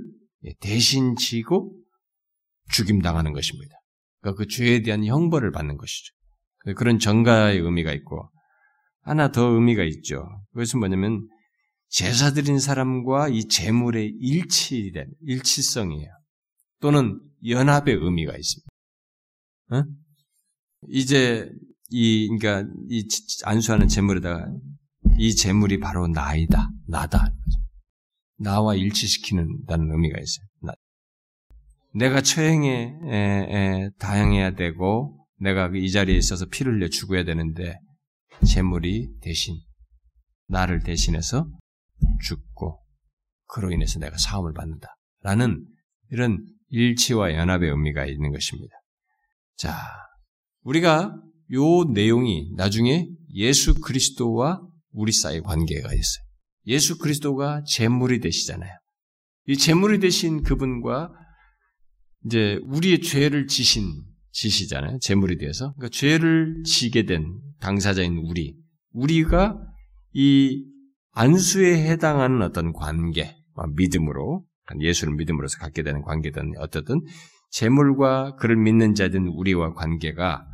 대신 지고 죽임당하는 것입니다. 그러니까 그 죄에 대한 형벌을 받는 것이죠. 그런 전가의 의미가 있고 하나 더 의미가 있죠. 그것은 뭐냐면 제사 드린 사람과 이 재물의 일치된 일치성이에요. 또는 연합의 의미가 있습니다. 어? 이제 이 그러니까 이 안수하는 재물에다가 이 재물이 바로 나이다, 나다. 나와 일치시키는다는 의미가 있어요. 나. 내가 처형에 다양해야 되고 내가 이 자리에 있어서 피를 흘려 죽어야 되는데 재물이 대신 나를 대신해서 죽고 그로 인해서 내가 사함을 받는다. 라는 이런 일치와 연합의 의미가 있는 것입니다. 자, 우리가 요 내용이 나중에 예수 그리스도와 우리 사이의 관계가 있어요. 예수 그리스도가 제물이 되시잖아요. 이 제물이 되신 그분과 이제 우리의 죄를 지신 지시잖아요. 제물이 되어서 그러니까 죄를 지게 된 당사자인 우리 우리가 이 안수에 해당하는 어떤 관계, 믿음으로 예수를 믿음으로서 갖게 되는 관계든 어떻든 제물과 그를 믿는 자든 우리와 관계가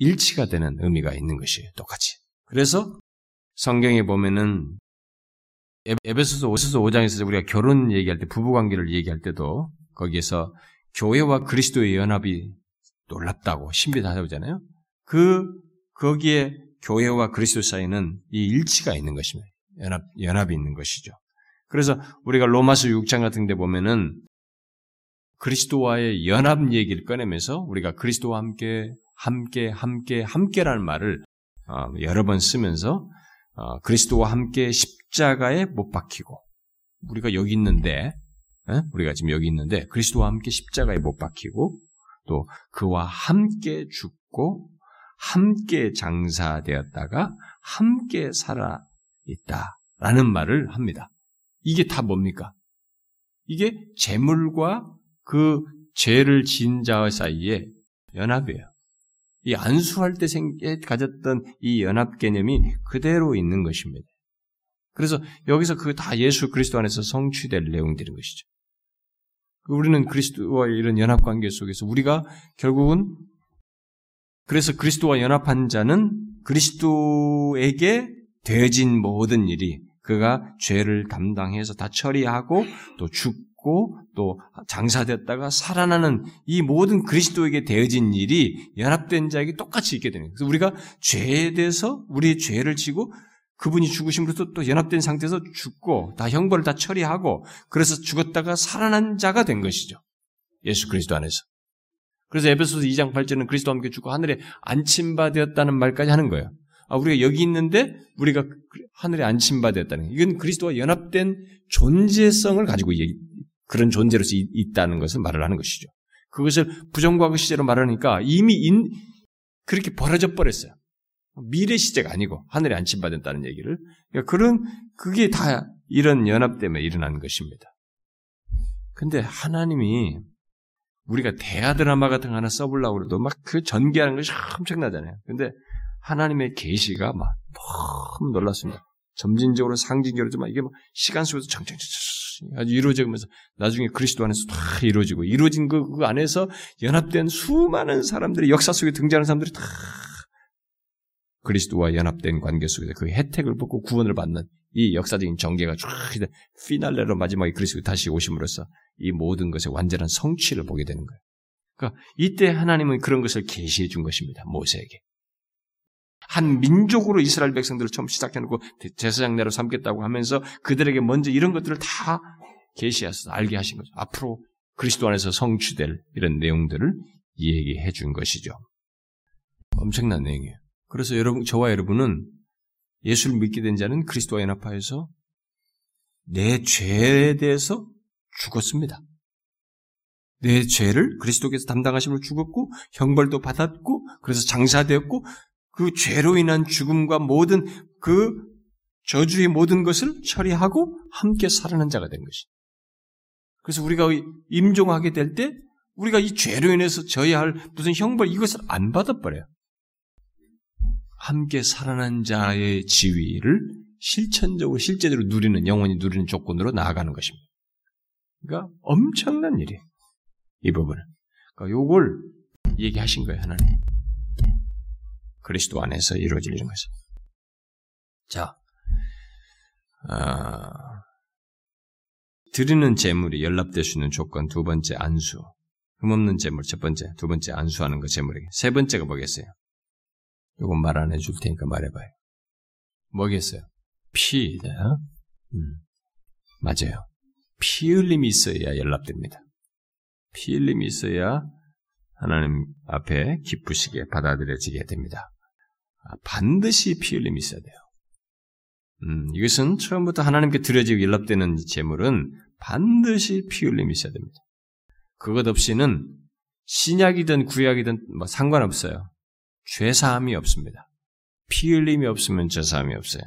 일치가 되는 의미가 있는 것이에요. 똑같이. 그래서 성경에 보면은 에베소서 5장에서 우리가 결혼 얘기할 때 부부 관계를 얘기할 때도 거기에서 교회와 그리스도의 연합이 놀랍다고 신비하다잖아요. 그 거기에 교회와 그리스도 사이는 이 일치가 있는 것입니다. 연합 연합이 있는 것이죠. 그래서 우리가 로마서 6장 같은 데 보면은 그리스도와의 연합 얘기를 꺼내면서 우리가 그리스도와 함께 함께 함께 함께라는 말을 어, 여러 번 쓰면서 어, 그리스도와 함께 십자가에 못 박히고 우리가 여기 있는데 에? 우리가 지금 여기 있는데 그리스도와 함께 십자가에 못 박히고 또 그와 함께 죽고 함께 장사되었다가 함께 살아 있다라는 말을 합니다. 이게 다 뭡니까? 이게 재물과 그 죄를 지은 자 사이에 연합이에요. 이 안수할 때 가졌던 이 연합 개념이 그대로 있는 것입니다. 그래서 여기서 그 다 예수 그리스도 안에서 성취될 내용들인 것이죠. 우리는 그리스도와 이런 연합 관계 속에서 우리가 결국은 그래서 그리스도와 연합한 자는 그리스도에게 되어진 모든 일이 그가 죄를 담당해서 다 처리하고 또 죽 고 또 장사됐다가 살아나는 이 모든 그리스도에게 되어진 일이 연합된 자에게 똑같이 있게 되는 거예요. 그래서 우리가 죄에 대해서 우리의 죄를 지고 그분이 죽으심으로써 또 연합된 상태에서 죽고 다 형벌을 다 처리하고 그래서 죽었다가 살아난 자가 된 것이죠. 예수 그리스도 안에서. 그래서 에베소서 2장 8절은 그리스도와 함께 죽고 하늘에 안침받았다는 말까지 하는 거예요. 아, 우리가 여기 있는데 우리가 하늘에 안침받았다는 거예요. 이건 그리스도와 연합된 존재성을 가지고 그런 존재로서 있다는 것을 말을 하는 것이죠. 그것을 부정과거 시제로 말하니까 이미 인, 그렇게 벌어져 버렸어요. 미래 시제가 아니고 하늘에 안침받았다는 얘기를 그러니까 그런 그게 다 이런 연합 때문에 일어난 것입니다. 근데 하나님이 우리가 대하 드라마 같은 거 하나 써보려고 그래도 막 그 전개하는 것이 엄청나잖아요. 근데 하나님의 계시가 막 너무 놀랐습니다. 점진적으로 상징적으로 좀 이게 막 시간 속에서 정정정 아주 이루어지면서 나중에 그리스도 안에서 다 이루어지고 이루어진 그, 그 안에서 연합된 수많은 사람들이 역사 속에 등장하는 사람들이 다 그리스도와 연합된 관계 속에서 그 혜택을 받고 구원을 받는 이 역사적인 전개가 쫙 피날레로 마지막에 그리스도 다시 오심으로써 이 모든 것의 완전한 성취를 보게 되는 거예요. 그러니까 이때 하나님은 그런 것을 계시해 준 것입니다. 모세에게. 한 민족으로 이스라엘 백성들을 처음 시작해놓고 제사장내로 삼겠다고 하면서 그들에게 먼저 이런 것들을 다 계시해서 알게 하신 거죠. 앞으로 그리스도 안에서 성취될 이런 내용들을 얘기해 준 것이죠. 엄청난 내용이에요. 그래서 여러분, 저와 여러분은 예수를 믿게 된 자는 그리스도와 연합하여서 내 죄에 대해서 죽었습니다. 내 죄를 그리스도께서 담당하심을 죽었고 형벌도 받았고 그래서 장사되었고 그 죄로 인한 죽음과 모든 그 저주의 모든 것을 처리하고 함께 살아난 자가 된 것이. 그래서 우리가 임종하게 될 때 우리가 이 죄로 인해서 져야 할 무슨 형벌 이것을 안 받아버려요. 함께 살아난 자의 지위를 실천적으로 실제적으로 누리는 영원히 누리는 조건으로 나아가는 것입니다. 그러니까 엄청난 일이에요. 이 부분은. 그러니까 요걸 얘기하신 거예요, 하나님. 그리스도 안에서 이루어지는 것을. 자, 아, 드리는 재물이 연락될 수 있는 조건 두 번째 안수. 흠없는 재물 첫 번째, 두 번째 안수하는 것 재물에게. 세 번째가 뭐겠어요? 이건 말 안 해줄 테니까 말해봐요. 뭐겠어요? 피다. 음, 맞아요. 피 흘림이 있어야 연락됩니다. 피 흘림이 있어야 하나님 앞에 기쁘시게 받아들여지게 됩니다. 아, 반드시 피 흘림이 있어야 돼요. 음, 이것은 처음부터 하나님께 드려지고 연락되는 제물은 반드시 피 흘림이 있어야 됩니다. 그것 없이는 신약이든 구약이든 뭐 상관없어요. 죄사함이 없습니다. 피 흘림이 없으면 죄사함이 없어요.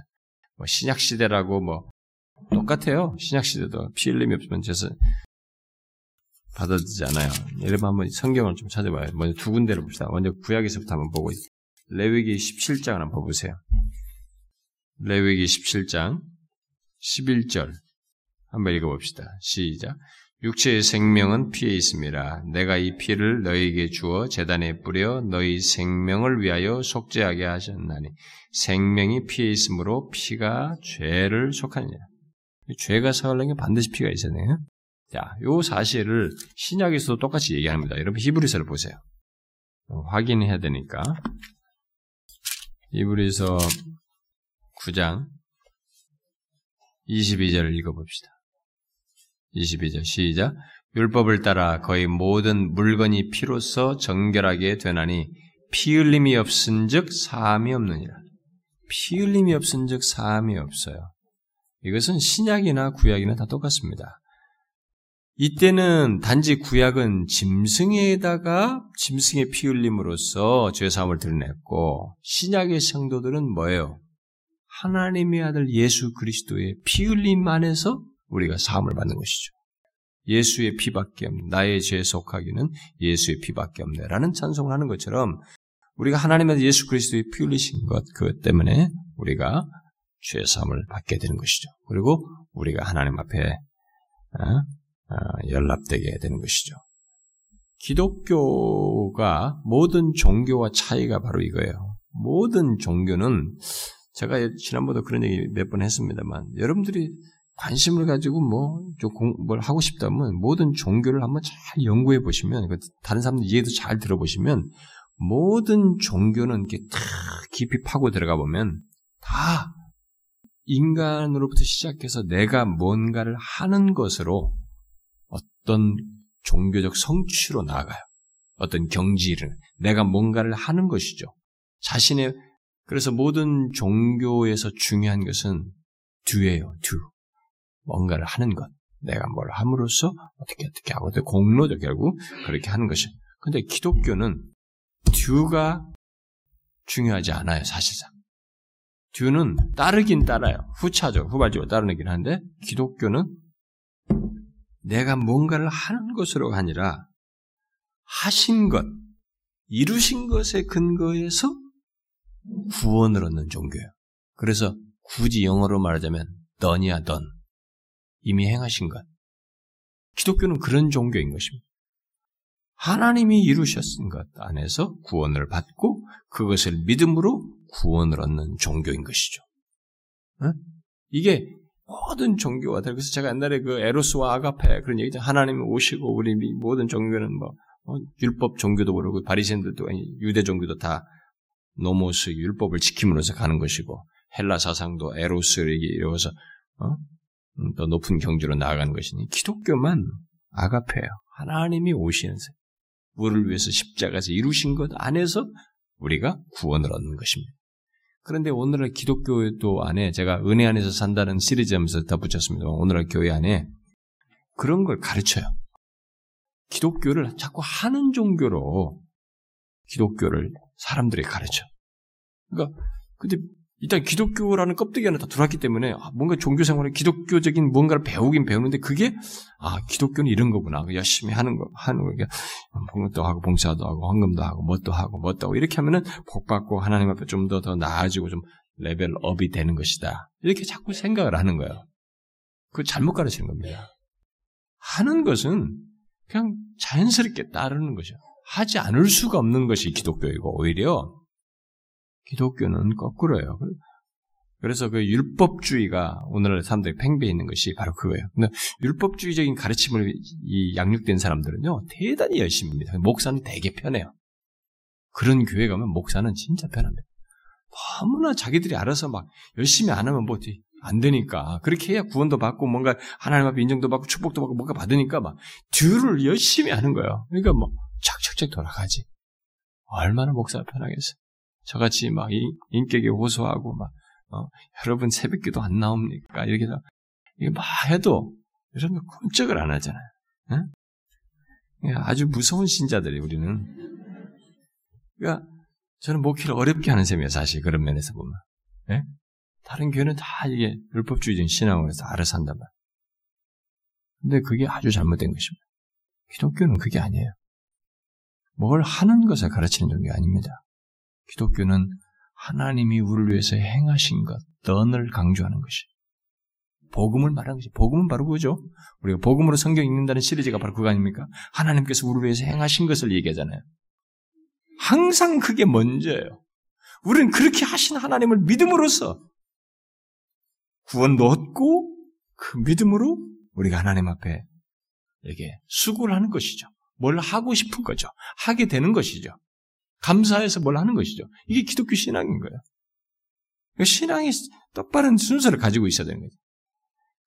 뭐 신약 시대라고 뭐 똑같아요. 신약 시대도 피 흘림이 없으면 죄사 받아들이지 않아요. 여러분 한번 성경을 좀 찾아봐요. 먼저 두 군데를 봅시다. 먼저 구약에서부터 한번 보고 레위기 17장을 한번 봐보세요. 레위기 17장 11절 한번 읽어봅시다. 시작. 육체의 생명은 피에 있습니다. 내가 이 피를 너희에게 주어 재단에 뿌려 너희 생명을 위하여 속죄하게 하셨나니 생명이 피에 있으므로 피가 죄를 속하느니라. 죄가 사하려면 반드시 피가 있어야 돼요. 자, 요 사실을 신약에서도 똑같이 얘기합니다. 여러분 히브리서를 보세요. 확인해야 되니까. 히브리서 9장 22절을 읽어봅시다. 22절 시작. 율법을 따라 거의 모든 물건이 피로써 정결하게 되나니 피 흘림이 없은즉 사함이 없느니라. 피 흘림이 없은즉 사함이 없어요. 이것은 신약이나 구약이나 다 똑같습니다. 이때는 단지 구약은 짐승에다가 짐승의 피 흘림으로써 죄 사함을 드러냈고 신약의 성도들은 뭐예요? 하나님의 아들 예수 그리스도의 피 흘림 안에서 우리가 사함을 받는 것이죠. 예수의 피밖에 없네. 나의 죄에 속하기는 예수의 피밖에 없네. 라는 찬송을 하는 것처럼 우리가 하나님의 예수 그리스도의 피 흘리신 것, 그것 때문에 우리가 죄 사함을 받게 되는 것이죠. 그리고 우리가 하나님 앞에 어? 어, 연락되게 되는 것이죠. 기독교가 모든 종교와 차이가 바로 이거예요. 모든 종교는 제가 지난번에도 그런 얘기 몇 번 했습니다만 여러분들이 관심을 가지고 뭐좀뭘 하고 싶다면 모든 종교를 한번 잘 연구해 보시면 그 다른 사람들 이해도 잘 들어보시면 모든 종교는 이렇게 다 깊이 파고 들어가 보면 다 인간으로부터 시작해서 내가 뭔가를 하는 것으로 어떤 종교적 성취로 나아가요. 어떤 경지를 내가 뭔가를 하는 것이죠. 자신의 그래서 모든 종교에서 중요한 것은 뒤예요. 두 뭔가를 하는 것. 내가 뭘 함으로써 어떻게 어떻게 하고 공로죠 결국 그렇게 하는 것이. 근데 기독교는 듀가 중요하지 않아요 사실상. 듀는 따르긴 따라요. 후차죠. 후발적으로 따르긴 한데 기독교는 내가 뭔가를 하는 것으로가 아니라 하신 것, 이루신 것에 근거해서 구원을 얻는 종교예요. 그래서 굳이 영어로 말하자면 던이야 던. 이미 행하신 것. 기독교는 그런 종교인 것입니다. 하나님이 이루셨은 것 안에서 구원을 받고 그것을 믿음으로 구원을 얻는 종교인 것이죠. 이게 모든 종교가 다 그래서 제가 옛날에 그 에로스와 아가페 그런 얘기죠. 하나님이 오시고 우리 모든 종교는 뭐 어, 율법 종교도 그러고 바리새인들도 유대 종교도 다 노모스 율법을 지킴으로써 가는 것이고 헬라 사상도 에로스를 이루어서 어? 음, 더 높은 경지로 나아가는 것이니 기독교만 아가페예요. 하나님이 오시는 세. 우리를 위해서 십자가에서 이루신 것 안에서 우리가 구원을 얻는 것입니다. 그런데 오늘날 기독교도 안에 제가 은혜 안에서 산다는 시리즈 하면서 덧붙였습니다. 오늘날 교회 안에 그런 걸 가르쳐요. 기독교를 자꾸 하는 종교로 기독교를 사람들이 가르쳐. 그러니까 근데 일단 기독교라는 껍데기 안에 다 들어왔기 때문에 아, 뭔가 종교 생활에 기독교적인 뭔가를 배우긴 배우는데 그게 아 기독교는 이런 거구나 열심히 하는 거 하는 거 봉도 하고 봉사도 하고 헌금도 하고 뭣도 하고 뭣도 하고 이렇게 하면은 복 받고 하나님 앞에 좀더더 나아지고 좀 level up이 되는 것이다 이렇게 자꾸 생각을 하는 거예요. 그 잘못 가르치는 겁니다. 하는 것은 그냥 자연스럽게 따르는 것이죠. 하지 않을 수가 없는 것이 기독교이고 오히려 기독교는 거꾸로예요. 그래서 그 율법주의가 오늘날 사람들이 팽배해 있는 것이 바로 그거예요. 근데 율법주의적인 가르침을 이 양육된 사람들은요, 대단히 열심히 합니다. 목사는 되게 편해요. 그런 교회 가면 목사는 진짜 편합니다. 너무나 자기들이 알아서 막 열심히 안 하면 뭐 안 되니까 그렇게 해야 구원도 받고 뭔가 하나님 앞에 인정도 받고 축복도 받고 뭔가 받으니까 막 듀를 열심히 하는 거예요. 그러니까 뭐 착착착 돌아가지. 얼마나 목사가 편하겠어. 저같이 막 인격에 호소하고 막 어, 여러분 새벽기도 안 나옵니까? 이렇게 이게 막 해도 여러분 꿈쩍을 안 하잖아요. 응? 아주 무서운 신자들이 우리는. 그러니까 저는 목회를 어렵게 하는 셈이에요, 사실 그런 면에서 보면. 네? 다른 교회는 다 이게 율법주의적인 신앙을 해서 알아서 한단 말이에요. 근데 그게 아주 잘못된 것입니다. 기독교는 그게 아니에요. 뭘 하는 것을 가르치는 종교가 아닙니다. 기독교는 하나님이 우리를 위해서 행하신 것, 던을 강조하는 것이. 복음을 말하는 것이. 복음은 바로 그거죠. 우리가 복음으로 성경 읽는다는 시리즈가 바로 그거 아닙니까? 하나님께서 우리를 위해서 행하신 것을 얘기하잖아요. 항상 그게 먼저예요. 우리는 그렇게 하신 하나님을 믿음으로써 구원도 얻고 그 믿음으로 우리가 하나님 앞에 이게 수고를 하는 것이죠. 뭘 하고 싶은 거죠. 하게 되는 것이죠. 감사해서 뭘 하는 것이죠. 이게 기독교 신앙인 거예요. 그러니까 신앙이 똑바른 순서를 가지고 있어야 되는 거죠.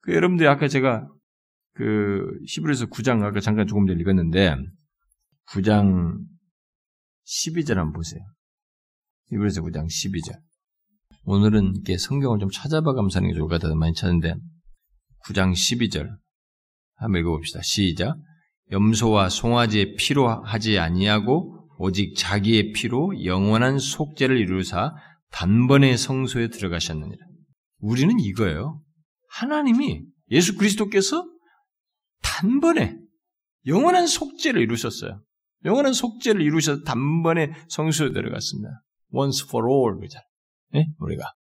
그 여러분들이 아까 제가 그 히브리서 9장 아까 잠깐 조금 전에 읽었는데 9장 12절 한번 보세요. 히브리서 9장 12절. 오늘은 이렇게 성경을 좀 찾아봐 감사하는 게 좋을 것 같아서 많이 찾는데 9장 12절 한번 읽어봅시다. 시작. 염소와 송아지의 피로 하지 아니하고 오직 자기의 피로 영원한 속죄를 이루사 단번에 성소에 들어가셨느니라. 우리는 이거예요. 하나님이 예수 그리스도께서 단번에 영원한 속죄를 이루셨어요. 영원한 속죄를 이루셔서 단번에 성소에 들어갔습니다. once for all 그죠? 네? 우리가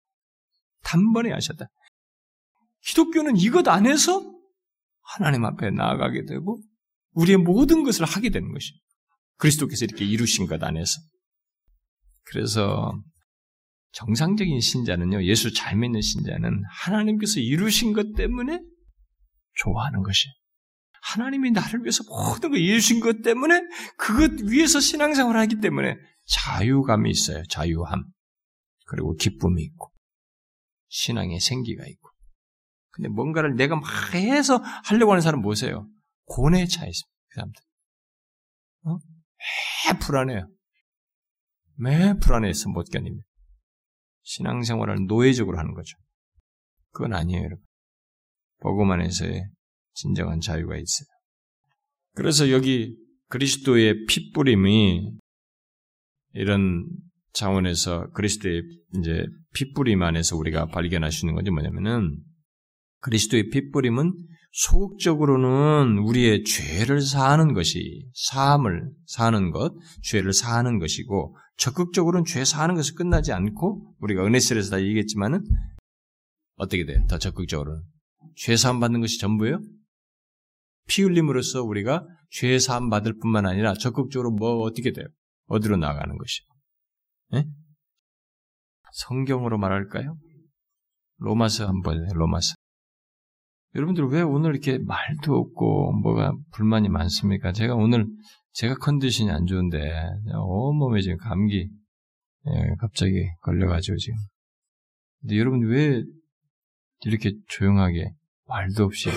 단번에 하셨다. 기독교는 이것 안에서 하나님 앞에 나아가게 되고 우리의 모든 것을 하게 되는 것입니다. 그리스도께서 이렇게 이루신 것 안에서. 그래서 정상적인 신자는요, 예수 잘 믿는 신자는 하나님께서 이루신 것 때문에 좋아하는 것이. 하나님이 나를 위해서 모든 걸 이루신 것 때문에 그것 위해서 신앙생활을 하기 때문에 자유감이 있어요. 자유함. 그리고 기쁨이 있고 신앙의 생기가 있고. 근데 뭔가를 내가 막 해서 하려고 하는 사람 뭐세요? 고뇌에 차 있습니다. 그 사람들. 어? 매 불안해요. 매 불안해서 못 견딥니다. 신앙생활을 노예적으로 하는 거죠. 그건 아니에요, 여러분. 복음 안에서의 진정한 자유가 있어요. 그래서 여기 그리스도의 핏뿌림이 이런 차원에서 그리스도의 이제 핏뿌림 안에서 우리가 발견할 수 있는 건지 뭐냐면은 그리스도의 핏뿌림은 소극적으로는 우리의 죄를 사하는 것이 사함을 사하는 것, 죄를 사하는 것이고 적극적으로는 죄 사하는 것을 끝나지 않고 우리가 은혜설에서 다 얘기했지만은 어떻게 돼요? 더 적극적으로는 죄 사함 받는 것이 전부예요? 피 흘림으로써 우리가 죄 사함 받을 뿐만 아니라 적극적으로 뭐 어떻게 돼요? 어디로 나가는 것이요? 네? 성경으로 말할까요? 로마서 한번 로마서. 여러분들 왜 오늘 이렇게 말도 없고 뭐가 불만이 많습니까? 제가 오늘 제가 컨디션이 안 좋은데 온몸에 지금 감기 예, 갑자기 걸려가지고 지금. 근데 여러분 왜 이렇게 조용하게 말도 없이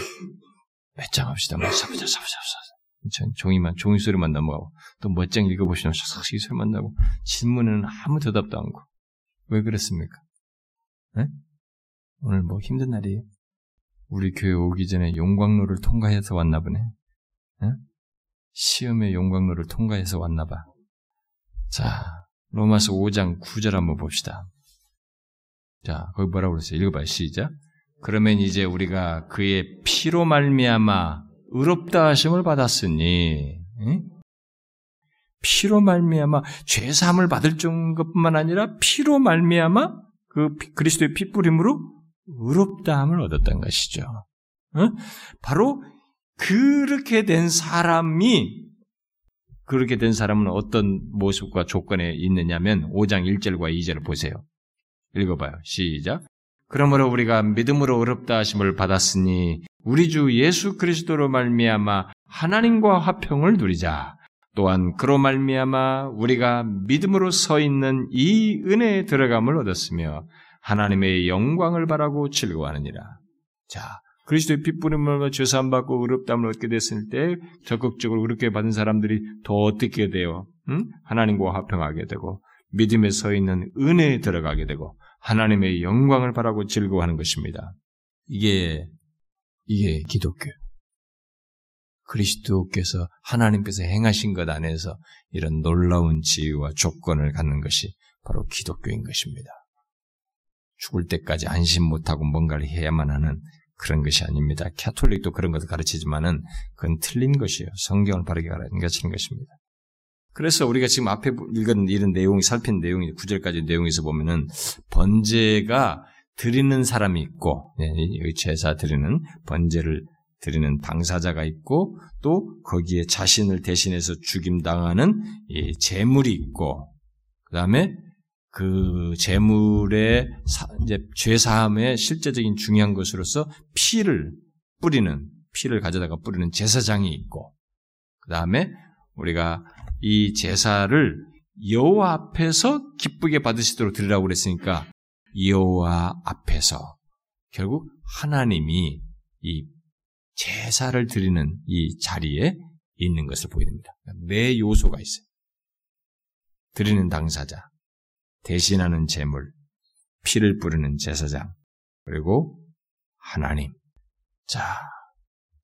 몇장 합시다. 뭐 사부자 사부자 사부자. 종이만 종이 소리만 넘어가고 또몇장 읽어보시면 싹싹 소리만 나고 질문은 아무 대답도 않고 왜 그랬습니까? 네? 오늘 뭐 힘든 날이에요? 우리 교회 오기 전에 용광로를 통과해서 왔나 보네. 네? 시험의 용광로를 통과해서 왔나 봐. 자, 로마서 5장 9절 한번 봅시다. 자, 거기 뭐라고 그랬어요? 읽어봐요. 시작. 그러면 이제 우리가 그의 피로 말미암아 의롭다 하심을 받았으니 응? 피로 말미암아 죄 사함을 받을 것뿐만 아니라 피로 말미암아 그 그리스도의 피 뿌림으로 의롭다함을 얻었던 것이죠. 응? 바로 그렇게 된 사람이 그렇게 된 사람은 어떤 모습과 조건에 있느냐면 5장 1절과 2절을 보세요. 읽어봐요. 시작. 그러므로 우리가 믿음으로 어렵다 하심을 받았으니 우리 주 예수 그리스도로 말미암아 하나님과 화평을 누리자. 또한 그로 말미암아 우리가 믿음으로 서 있는 이 은혜에 들어감을 얻었으며 하나님의 영광을 바라고 즐거워하느니라. 자, 그리스도의 핏부림을 죄사함 받고 의롭다함을 얻게 됐을 때 적극적으로 그렇게 받은 사람들이 더 어떻게 돼요? 응? 하나님과 화평하게 되고 믿음에 서 있는 은혜에 들어가게 되고 하나님의 영광을 바라고 즐거워하는 것입니다. 이게 이게 기독교. 그리스도께서 하나님께서 행하신 것 안에서 이런 놀라운 지위와 조건을 갖는 것이 바로 기독교인 것입니다. 죽을 때까지 안심 못하고 뭔가를 해야만 하는 그런 것이 아닙니다. 캐톨릭도 그런 것을 가르치지만은 그건 틀린 것이에요. 성경을 바르게 가르치는 것입니다. 그래서 우리가 지금 앞에 읽은 이런 내용이 살핀 내용이 구절까지 내용에서 보면은 번제가 드리는 사람이 있고 네, 제사 드리는 번제를 드리는 당사자가 있고 또 거기에 자신을 대신해서 죽임 당하는 재물이 있고 그 다음에 그 재물의 이제 죄 사함의 실제적인 중요한 것으로서 피를 뿌리는 피를 가져다가 뿌리는 제사장이 있고 그 다음에 우리가 이 제사를 여호와 앞에서 기쁘게 받으시도록 드리라고 그랬으니까 여호와 앞에서 결국 하나님이 이 제사를 드리는 이 자리에 있는 것을 보여줍니다. 네 요소가 있어요. 드리는 당사자, 대신하는 제물, 피를 뿌리는 제사장, 그리고 하나님. 자,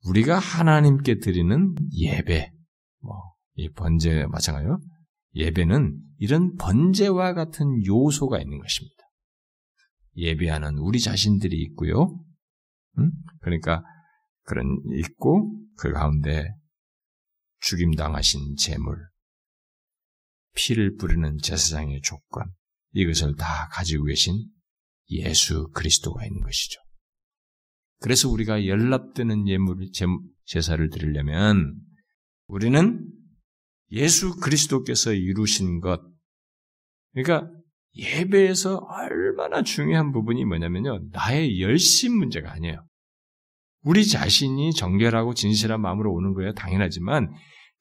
우리가 하나님께 드리는 예배, 뭐, 이 번제 마찬가지로 예배는 이런 번제와 같은 요소가 있는 것입니다. 예배하는 우리 자신들이 있고요. 음? 그러니까 그런 있고 그 가운데 죽임 당하신 제물, 피를 뿌리는 제사장의 조건 이것을 다 가지고 계신 예수 그리스도가 있는 것이죠. 그래서 우리가 연락되는 예물 제사를 드리려면 우리는 예수 그리스도께서 이루신 것 그러니까 예배에서 얼마나 중요한 부분이 뭐냐면요. 나의 열심 문제가 아니에요. 우리 자신이 정결하고 진실한 마음으로 오는 거야 당연하지만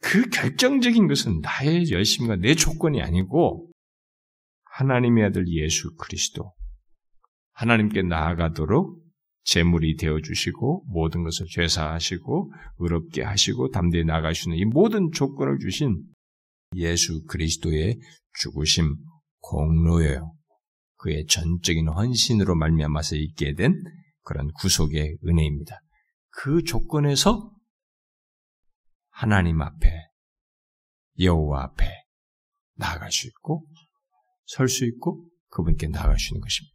그 결정적인 것은 나의 열심과 내 조건이 아니고 하나님의 아들 예수 그리스도 하나님께 나아가도록 제물이 되어 주시고 모든 것을 죄사하시고 의롭게 하시고 담대히 나가시는 이 모든 조건을 주신 예수 그리스도의 죽으심 공로예요. 그의 전적인 헌신으로 말미암아서 있게 된 그런 구속의 은혜입니다. 그 조건에서 하나님 앞에 여호와 앞에 나아갈 수 있고 설 수 있고 그분께 나아갈 수 있는 것입니다.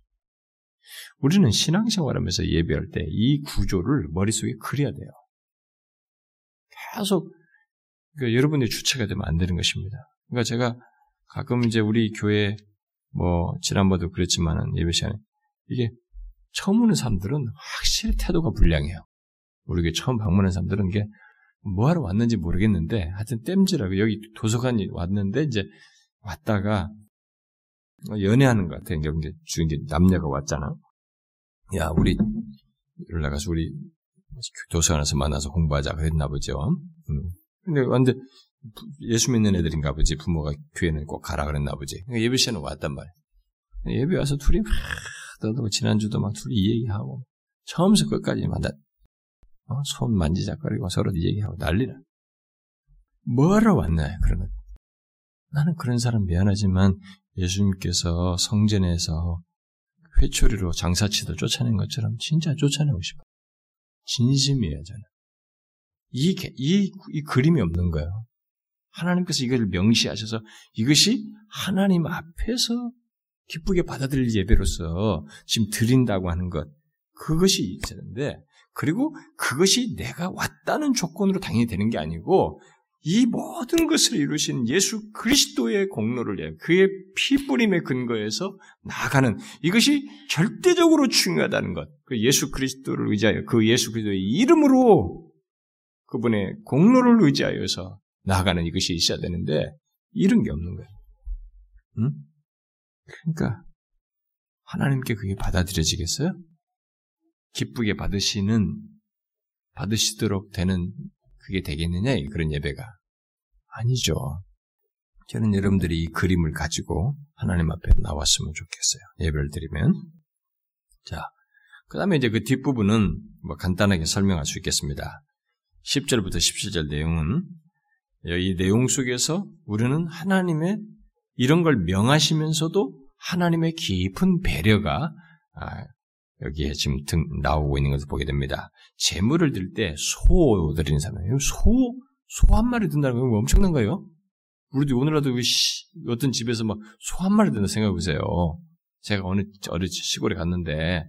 우리는 신앙생활하면서 예배할 때 이 구조를 머릿속에 그려야 돼요. 계속 그러니까 여러분의 주체가 되면 안 되는 것입니다. 그러니까 제가 가끔 이제 우리 교회 뭐 지난번도 그랬지만은 예배 시간에 이게 처음 오는 사람들은 확실히 태도가 불량해요. 우리 교회 처음 방문한 사람들은 이게 뭐하러 왔는지 모르겠는데 하여튼 땜질하고 여기 도서관이 왔는데 이제 왔다가 연애하는 것 같아. 이제 이제 남녀가 왔잖아. 야 우리 연락가서 우리 도서관에서 만나서 공부하자 그랬나 보죠. 음. 근데 완전 예수 믿는 애들인가 보지. 부모가 교회는 꼭 가라 그랬나 보지. 그러니까 예배 시간에 왔단 말이야. 예배 와서 둘이 막 떠들고 지난주도 막 둘이 얘기하고 처음부터 끝까지 만나 어? 손 만지작거리고 서로 얘기하고 난리나. 뭐하러 왔나 그러면 나는 그런 사람 미안하지만 예수님께서 성전에서 회초리로 장사치도 쫓아낸 것처럼 진짜 쫓아내고 싶어. 진심이에요, 저는. 이, 이, 이 그림이 없는 거예요. 하나님께서 이걸 명시하셔서 이것이 하나님 앞에서 기쁘게 받아들일 예배로서 지금 드린다고 하는 것, 그것이 있는데, 그리고 그것이 내가 왔다는 조건으로 당연히 되는 게 아니고, 이 모든 것을 이루신 예수 그리스도의 공로를 위해 그의 피뿌림의 근거에서 나아가는 이것이 절대적으로 중요하다는 것. 그 예수 그리스도를 의지하여 그 예수 그리스도의 이름으로 그분의 공로를 의지하여서 나아가는 이것이 있어야 되는데 이런 게 없는 거예요. 응? 그러니까 하나님께 그게 받아들여지겠어요? 기쁘게 받으시는 받으시도록 되는 그게 되겠느냐 그런 예배가 아니죠. 저는 여러분들이 이 그림을 가지고 하나님 앞에 나왔으면 좋겠어요. 예배를 드리면 자, 그 다음에 이제 그 뒷부분은 뭐 간단하게 설명할 수 있겠습니다. 10절부터 17절 내용은 이 내용 속에서 우리는 하나님의 이런 걸 명하시면서도 하나님의 깊은 배려가 아, 여기에 지금 등, 나오고 있는 것을 보게 됩니다. 재물을 들 때 소 드리는 사람이에요. 소, 소 한 마리 든다는 건 엄청난 거예요. 우리도 오늘라도 어떤 집에서 막 소 한 마리 든다 생각해 보세요. 제가 어느, 어느 시골에 갔는데,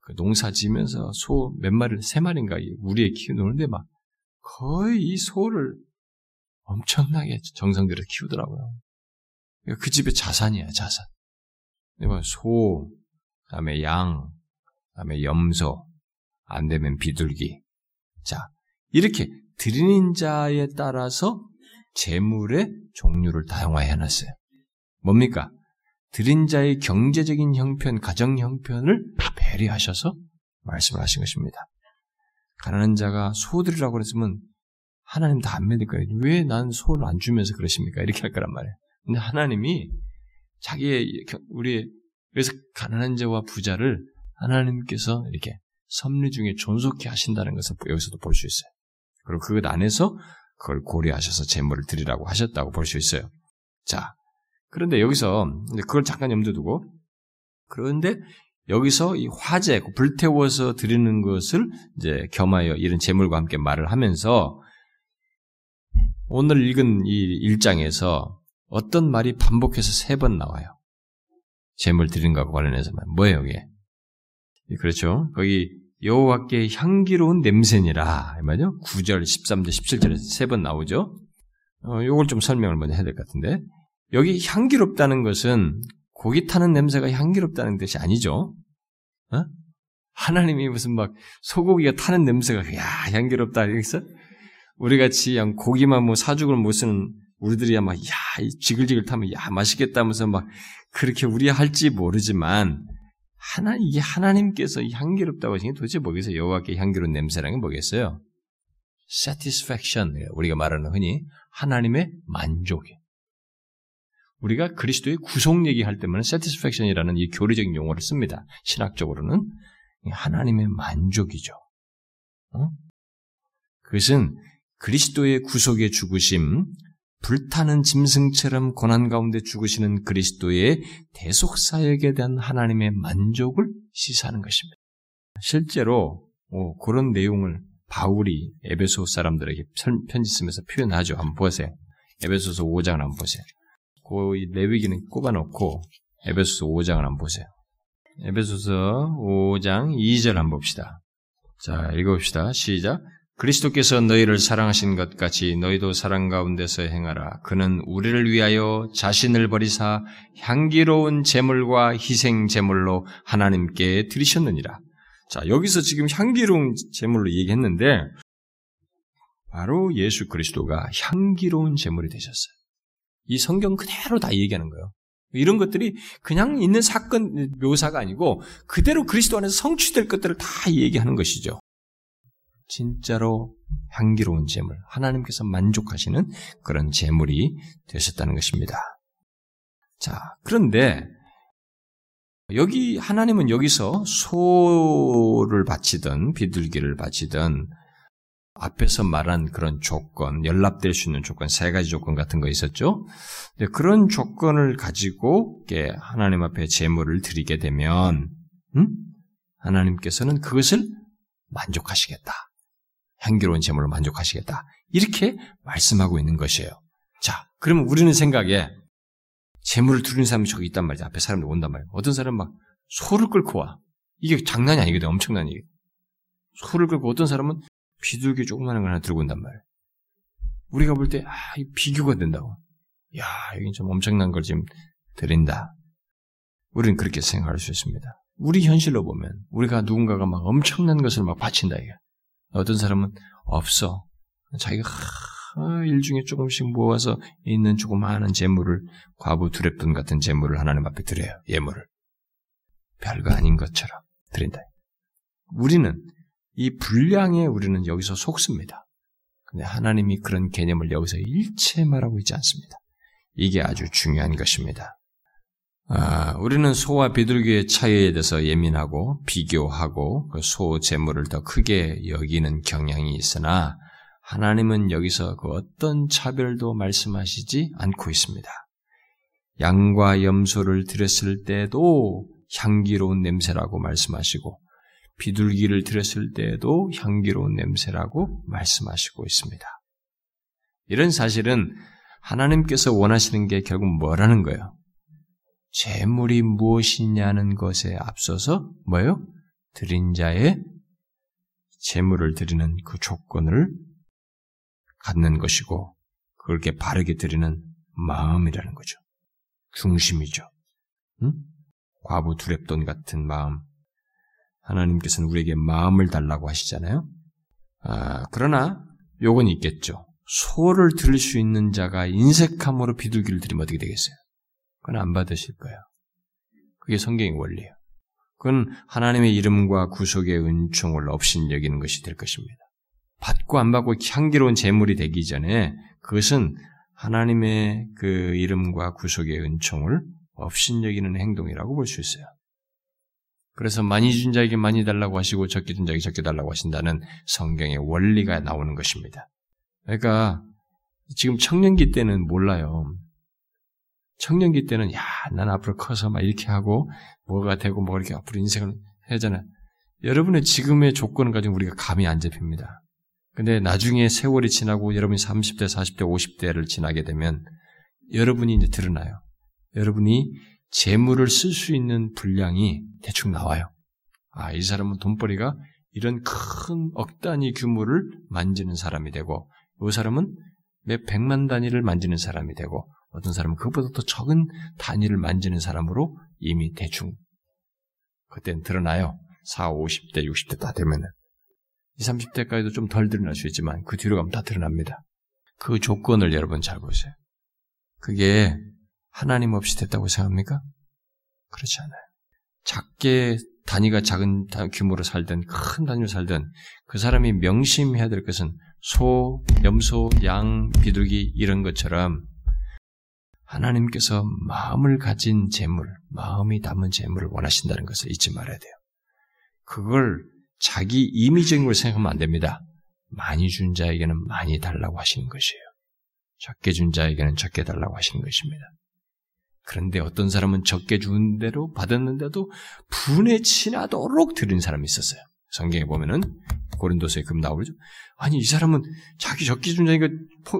그 농사 지면서 소 몇 마리, 세 마리인가 우리에 키우는데 막 거의 이 소를 엄청나게 정성 들여 키우더라고요. 그 집의 자산이야, 자산. 소, 다음에 양, 다음에 염소, 안 되면 비둘기. 자, 이렇게 드리는 자에 따라서 재물의 종류를 다양화해 놨어요. 뭡니까? 드린 자의 경제적인 형편, 가정 형편을 배려하셔서 말씀을 하신 것입니다. 가난한 자가 소들이라고 그랬으면 하나님 다 안 믿을 거예요. 왜 난 소를 안 주면서 그러십니까? 이렇게 할 거란 말이에요. 근데 하나님이 자기의 우리 그래서 가난한 자와 부자를 하나님께서 이렇게 섭리 중에 존속케 하신다는 것을 여기서도 볼 수 있어요. 그리고 그것 안에서 그걸 고려하셔서 재물을 드리라고 하셨다고 볼 수 있어요. 자, 그런데 여기서 그걸 잠깐 염두에 두고 그런데 여기서 이 화재, 불태워서 드리는 것을 이제 겸하여 이런 제물과 함께 말을 하면서 오늘 읽은 이 일장에서 어떤 말이 반복해서 세 번 나와요. 제물 드리는 것과 관련해서만. 뭐예요, 이게? 그렇죠. 거기 여호와께 향기로운 냄새니라. 말이죠. 9절, 13절, 17절에 세번 나오죠. 어, 요걸 좀 설명을 먼저 해야 될 것 같은데. 여기 향기롭다는 것은 고기 타는 냄새가 향기롭다는 뜻이 아니죠. 어? 하나님이 무슨 막 소고기가 타는 냄새가 야 향기롭다 이랬어? 우리 같이 그냥 고기만 뭐 사죽을 못 쓰는 우리들이야 막야 지글지글 타면 야 맛있겠다면서 막 그렇게 우리 할지 모르지만 하나 이게 하나님께서 향기롭다고 게 도대체 뭐겠어요? 여호와께 향기로운 냄새라는 게 뭐겠어요? satisfaction 우리가 말하는 흔히 하나님의 만족이 우리가 그리스도의 구속 얘기할 때만 satisfaction이라는 이 교리적인 용어를 씁니다. 신학적으로는 하나님의 만족이죠. 어? 그것은 그리스도의 구속의 죽으심, 불타는 짐승처럼 고난 가운데 죽으시는 그리스도의 대속 사역에 대한 하나님의 만족을 시사하는 것입니다. 실제로 오, 그런 내용을 바울이 에베소 사람들에게 편지 쓰면서 표현하죠. 한번 보세요. 에베소서 5장을 한번 보세요. 그 레위기는 꼽아놓고 에베소서 5장을 한번 보세요. 에베소서 5장 2절 한번 봅시다. 자, 읽어봅시다. 시작. 그리스도께서 너희를 사랑하신 것 같이 너희도 사랑 가운데서 행하라. 그는 우리를 위하여 자신을 버리사 향기로운 제물과 희생 제물로 하나님께 드리셨느니라. 자, 여기서 지금 향기로운 제물로 얘기했는데 바로 예수 그리스도가 향기로운 제물이 되셨어요. 이 성경 그대로 다 얘기하는 거예요. 이런 것들이 그냥 있는 사건 묘사가 아니고 그대로 그리스도 안에서 성취될 것들을 다 얘기하는 것이죠. 진짜로 향기로운 제물, 하나님께서 만족하시는 그런 제물이 되셨다는 것입니다. 자, 그런데 여기 하나님은 여기서 소를 바치든 비둘기를 바치든 앞에서 말한 그런 조건, 연락될 수 있는 조건, 세 가지 조건 같은 거 있었죠? 그런 조건을 가지고 하나님 앞에 제물을 드리게 되면, 음? 하나님께서는 그것을 만족하시겠다. 향기로운 제물로 만족하시겠다. 이렇게 말씀하고 있는 것이에요. 자, 그러면 우리는 생각에 제물을 드리는 사람이 저기 있단 말이야. 앞에 사람들 온단 말이야. 어떤 사람은 막 소를 끌고 와. 이게 장난이 아니거든. 엄청난 일. 소를 끌고 어떤 사람은 비둘기 조그마한 걸 하나 들고 온단 말이야. 우리가 볼 때, 아, 이 비교가 된다고. 야, 이건 좀 엄청난 걸 지금 드린다. 우리는 그렇게 생각할 수 있습니다. 우리 현실로 보면, 우리가 누군가가 막 엄청난 것을 막 바친다, 이게. 어떤 사람은 없어. 자기가 일 중에 조금씩 모아서 있는 조그마한 재물을 과부 두랩돈 같은 재물을 하나님 앞에 드려요. 예물을. 별거 아닌 것처럼 드린다. 우리는 이 분량에 우리는 여기서 속습니다. 근데 하나님이 그런 개념을 여기서 일체 말하고 있지 않습니다. 이게 아주 중요한 것입니다. 아, 우리는 소와 비둘기의 차이에 대해서 예민하고 비교하고 그 소 재물을 더 크게 여기는 경향이 있으나 하나님은 여기서 그 어떤 차별도 말씀하시지 않고 있습니다. 양과 염소를 드렸을 때도 향기로운 냄새라고 말씀하시고 비둘기를 드렸을 때에도 향기로운 냄새라고 말씀하시고 있습니다. 이런 사실은 하나님께서 원하시는 게 결국 뭐라는 거예요? 재물이 무엇이냐는 것에 앞서서 뭐예요? 드린 자의 재물을 드리는 그 조건을 갖는 것이고 그렇게 바르게 드리는 마음이라는 거죠. 중심이죠. 응? 과부 두랩돈 같은 마음, 하나님께서는 우리에게 마음을 달라고 하시잖아요. 아, 그러나 요건 있겠죠. 소를 들을 수 있는 자가 인색함으로 비둘기를 드리면 어떻게 되겠어요? 그건 안 받으실 거예요. 그게 성경의 원리예요. 그건 하나님의 이름과 구속의 은총을 없인 여기는 것이 될 것입니다. 받고 안 받고 향기로운 재물이 되기 전에 그것은 하나님의 그 이름과 구속의 은총을 없인 여기는 행동이라고 볼 수 있어요. 그래서 많이 준 자에게 많이 달라고 하시고 적게 준 자에게 적게 달라고 하신다는 성경의 원리가 나오는 것입니다. 그러니까 지금 청년기 때는 몰라요. 청년기 때는 야, 난 앞으로 커서 막 이렇게 하고 뭐가 되고 뭐 이렇게 앞으로 인생을 해잖아요. 여러분의 지금의 조건을 가지고 우리가 감이 안 잡힙니다. 근데 나중에 세월이 지나고 여러분이 30대, 40대, 50대를 지나게 되면 여러분이 이제 드러나요. 여러분이 재물을 쓸 수 있는 분량이 대충 나와요. 아, 이 사람은 돈벌이가 이런 큰 억 단위 규모를 만지는 사람이 되고, 이 사람은 몇 백만 단위를 만지는 사람이 되고, 어떤 사람은 그것보다 더 적은 단위를 만지는 사람으로 이미 대충 그땐 드러나요. 4, 50대, 60대 다 되면은. 20, 30대까지도 좀 덜 드러날 수 있지만 그 뒤로 가면 다 드러납니다. 그 조건을 여러분 잘 보세요. 그게 하나님 없이 됐다고 생각합니까? 그렇지 않아요. 작게 단위가 작은 규모로 살든 큰 단위로 살든 그 사람이 명심해야 될 것은 소, 염소, 양, 비둘기 이런 것처럼 하나님께서 마음을 가진 재물, 마음이 담은 재물을 원하신다는 것을 잊지 말아야 돼요. 그걸 자기 임의적인 걸 생각하면 안 됩니다. 많이 준 자에게는 많이 달라고 하시는 것이에요. 적게 준 자에게는 적게 달라고 하시는 것입니다. 그런데 어떤 사람은 적게 준 대로 받았는데도 분에 치나도록 드린 사람이 있었어요. 성경에 보면은 고린도서에 금 나오죠. 아니 이 사람은 자기 자니까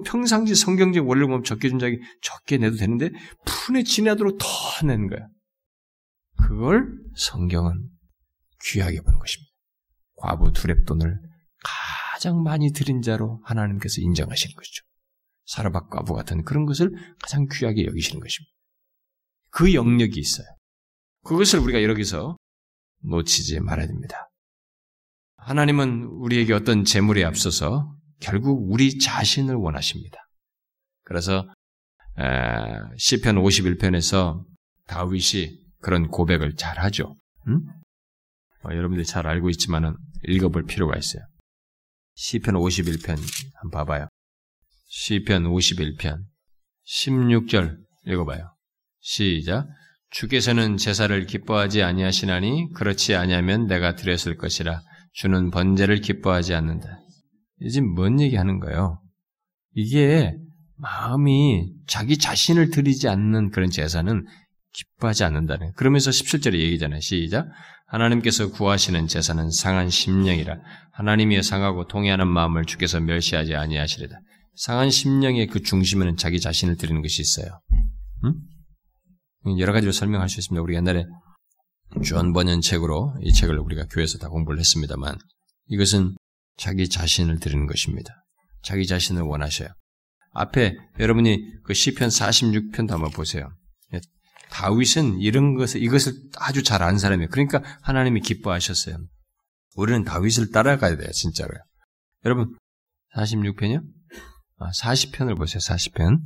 평상시 성경적 원리를 보면 자에게 적게 내도 되는데 분에 지나도록 더 내는 거야. 그걸 성경은 귀하게 보는 것입니다. 과부 두랩돈을 가장 많이 드린 자로 하나님께서 인정하시는 것이죠. 사라박 과부 같은 그런 것을 가장 귀하게 여기시는 것입니다. 그 영역이 있어요. 그것을 우리가 여기서 놓치지 말아야 됩니다. 하나님은 우리에게 어떤 재물에 앞서서 결국 우리 자신을 원하십니다. 그래서 시편 51편에서 다윗이 그런 고백을 잘 하죠. 음? 어, 여러분들이 잘 알고 있지만은 읽어볼 필요가 있어요. 시편 51편 한번 봐봐요. 시편 51편 16절 읽어봐요. 시작. 주께서는 제사를 기뻐하지 아니하시나니 그렇지 아니하면 내가 드렸을 것이라 주는 번제를 기뻐하지 않는다. 지금 뭔 얘기 하는 거예요? 이게 마음이 자기 자신을 드리지 않는 그런 제사는 기뻐하지 않는다는. 그러면서 17절에 얘기잖아요. 시작. 하나님께서 구하시는 제사는 상한 심령이라 하나님이 상하고 통해하는 마음을 주께서 멸시하지 아니하시리다. 상한 심령의 그 중심에는 자기 자신을 드리는 것이 있어요. 응? 여러 가지로 설명할 수 있습니다. 우리 옛날에 주한 번연 책으로 이 책을 우리가 교회에서 다 공부를 했습니다만 이것은 자기 자신을 드리는 것입니다. 자기 자신을 원하셔요. 앞에 여러분이 그 시편 46편도 한번 보세요. 다윗은 이런 것을 이것을 아주 잘 아는 사람이에요. 그러니까 하나님이 기뻐하셨어요. 우리는 다윗을 따라가야 돼요, 진짜로요. 여러분 46편이요? 아, 40편을 보세요. 40편.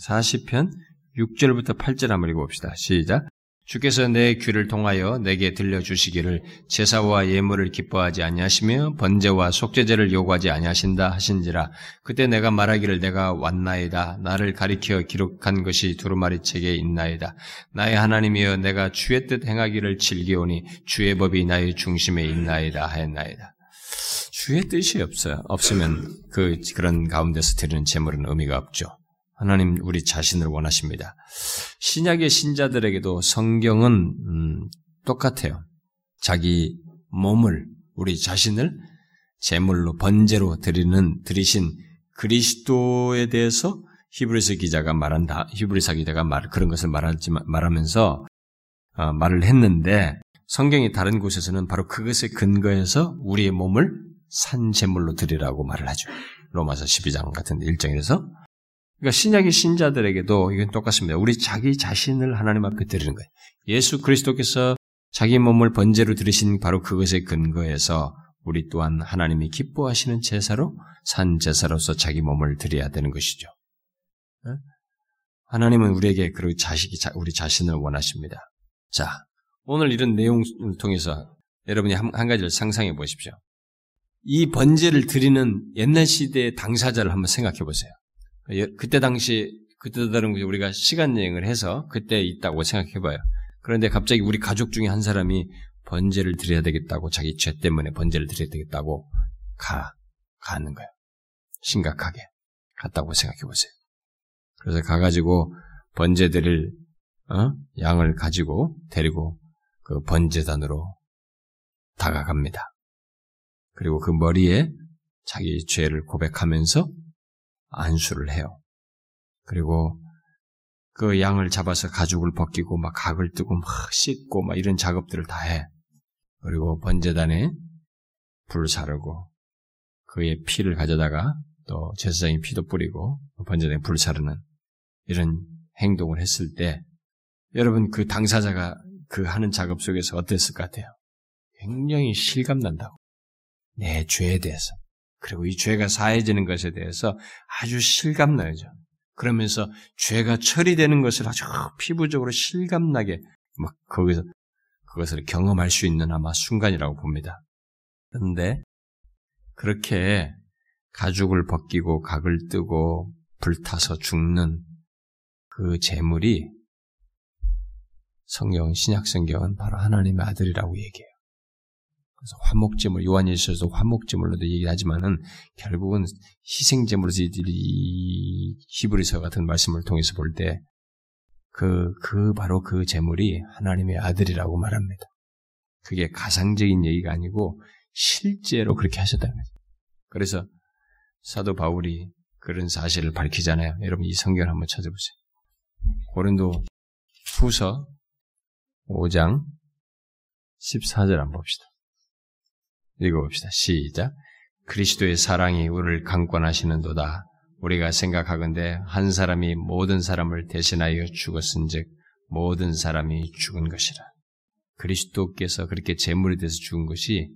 40편 6절부터 8절 한번 읽어봅시다. 시작. 주께서 내 귀를 통하여 내게 들려주시기를 제사와 예물을 기뻐하지 아니하시며 번제와 속죄제를 요구하지 아니하신다 하신지라 그때 내가 말하기를 내가 왔나이다. 나를 가리켜 기록한 것이 두루마리 책에 있나이다. 나의 하나님이여 내가 주의 뜻 행하기를 즐기오니 주의 법이 나의 중심에 있나이다 하였나이다. 주의 뜻이 없어요 없으면 그 그런 가운데서 드리는 제물은 의미가 없죠 하나님 우리 자신을 원하십니다. 신약의 신자들에게도 성경은 음, 똑같아요. 자기 몸을 우리 자신을 제물로 번제로 드리는 드리신 그리스도에 대해서 히브리서 기자가 말한다. 히브리서 기자가 말 그런 것을 말하지 말하면서 어, 말을 했는데 성경이 다른 곳에서는 바로 그것에 근거해서 우리의 몸을 산 제물로 드리라고 말을 하죠. 로마서 12장 같은 일정에서 그러니까 신약의 신자들에게도 이건 똑같습니다. 우리 자기 자신을 하나님 앞에 드리는 거예요. 예수 그리스도께서 자기 몸을 번제로 들으신 바로 그것에 근거해서 우리 또한 하나님이 기뻐하시는 제사로 산 제사로서 자기 몸을 드려야 되는 것이죠. 하나님은 우리에게 그 자식이 우리 자신을 원하십니다. 자, 오늘 이런 내용을 통해서 여러분이 한, 한 가지를 상상해 보십시오. 이 번제를 드리는 옛날 시대의 당사자를 한번 생각해 보세요. 예, 그때 당시 그때 다른 우리가 시간 여행을 해서 그때 있다고 생각해봐요. 그런데 갑자기 우리 가족 중에 한 사람이 번제를 드려야 되겠다고 자기 죄 때문에 번제를 드려야 되겠다고 가 가는 거예요. 심각하게 갔다고 생각해 보세요. 그래서 가가지고 번제들을 어? 양을 가지고 데리고 그 번제단으로 다가갑니다. 그리고 그 머리에 자기 죄를 고백하면서 안수를 해요. 그리고 그 양을 잡아서 가죽을 벗기고 막 각을 뜨고 막 씻고 막 이런 작업들을 다 해. 그리고 번제단에 불 사르고 그의 피를 가져다가 또 제사장이 피도 뿌리고 번제단에 불 사르는 이런 행동을 했을 때 여러분 그 당사자가 그 하는 작업 속에서 어땠을 것 같아요? 굉장히 실감난다고. 내 죄에 대해서. 그리고 이 죄가 사해지는 것에 대해서 아주 실감나죠. 그러면서 죄가 처리되는 것을 아주 피부적으로 실감나게 막 거기서 그것을 경험할 수 있는 아마 순간이라고 봅니다. 그런데 그렇게 가죽을 벗기고 각을 뜨고 불타서 죽는 그 재물이 성경 신약 성경은 바로 하나님의 아들이라고 얘기해요. 그래서 화목제물 요한일서에서 화목제물로도 얘기하지만은 결국은 희생제물로서 이 히브리서 같은 말씀을 통해서 볼 때 그, 그 바로 그 제물이 하나님의 아들이라고 말합니다. 그게 가상적인 얘기가 아니고 실제로 그렇게 하셨다는 거죠. 그래서 사도 바울이 그런 사실을 밝히잖아요. 여러분 이 성경을 한번 찾아보세요. 고린도 후서 5장 14절 한번 봅시다. 읽어봅시다. 시작. 그리스도의 사랑이 우리를 강권하시는도다. 우리가 생각하건대 한 사람이 모든 사람을 대신하여 죽었은즉 모든 사람이 죽은 것이라. 그리스도께서 그렇게 제물이 돼서 죽은 것이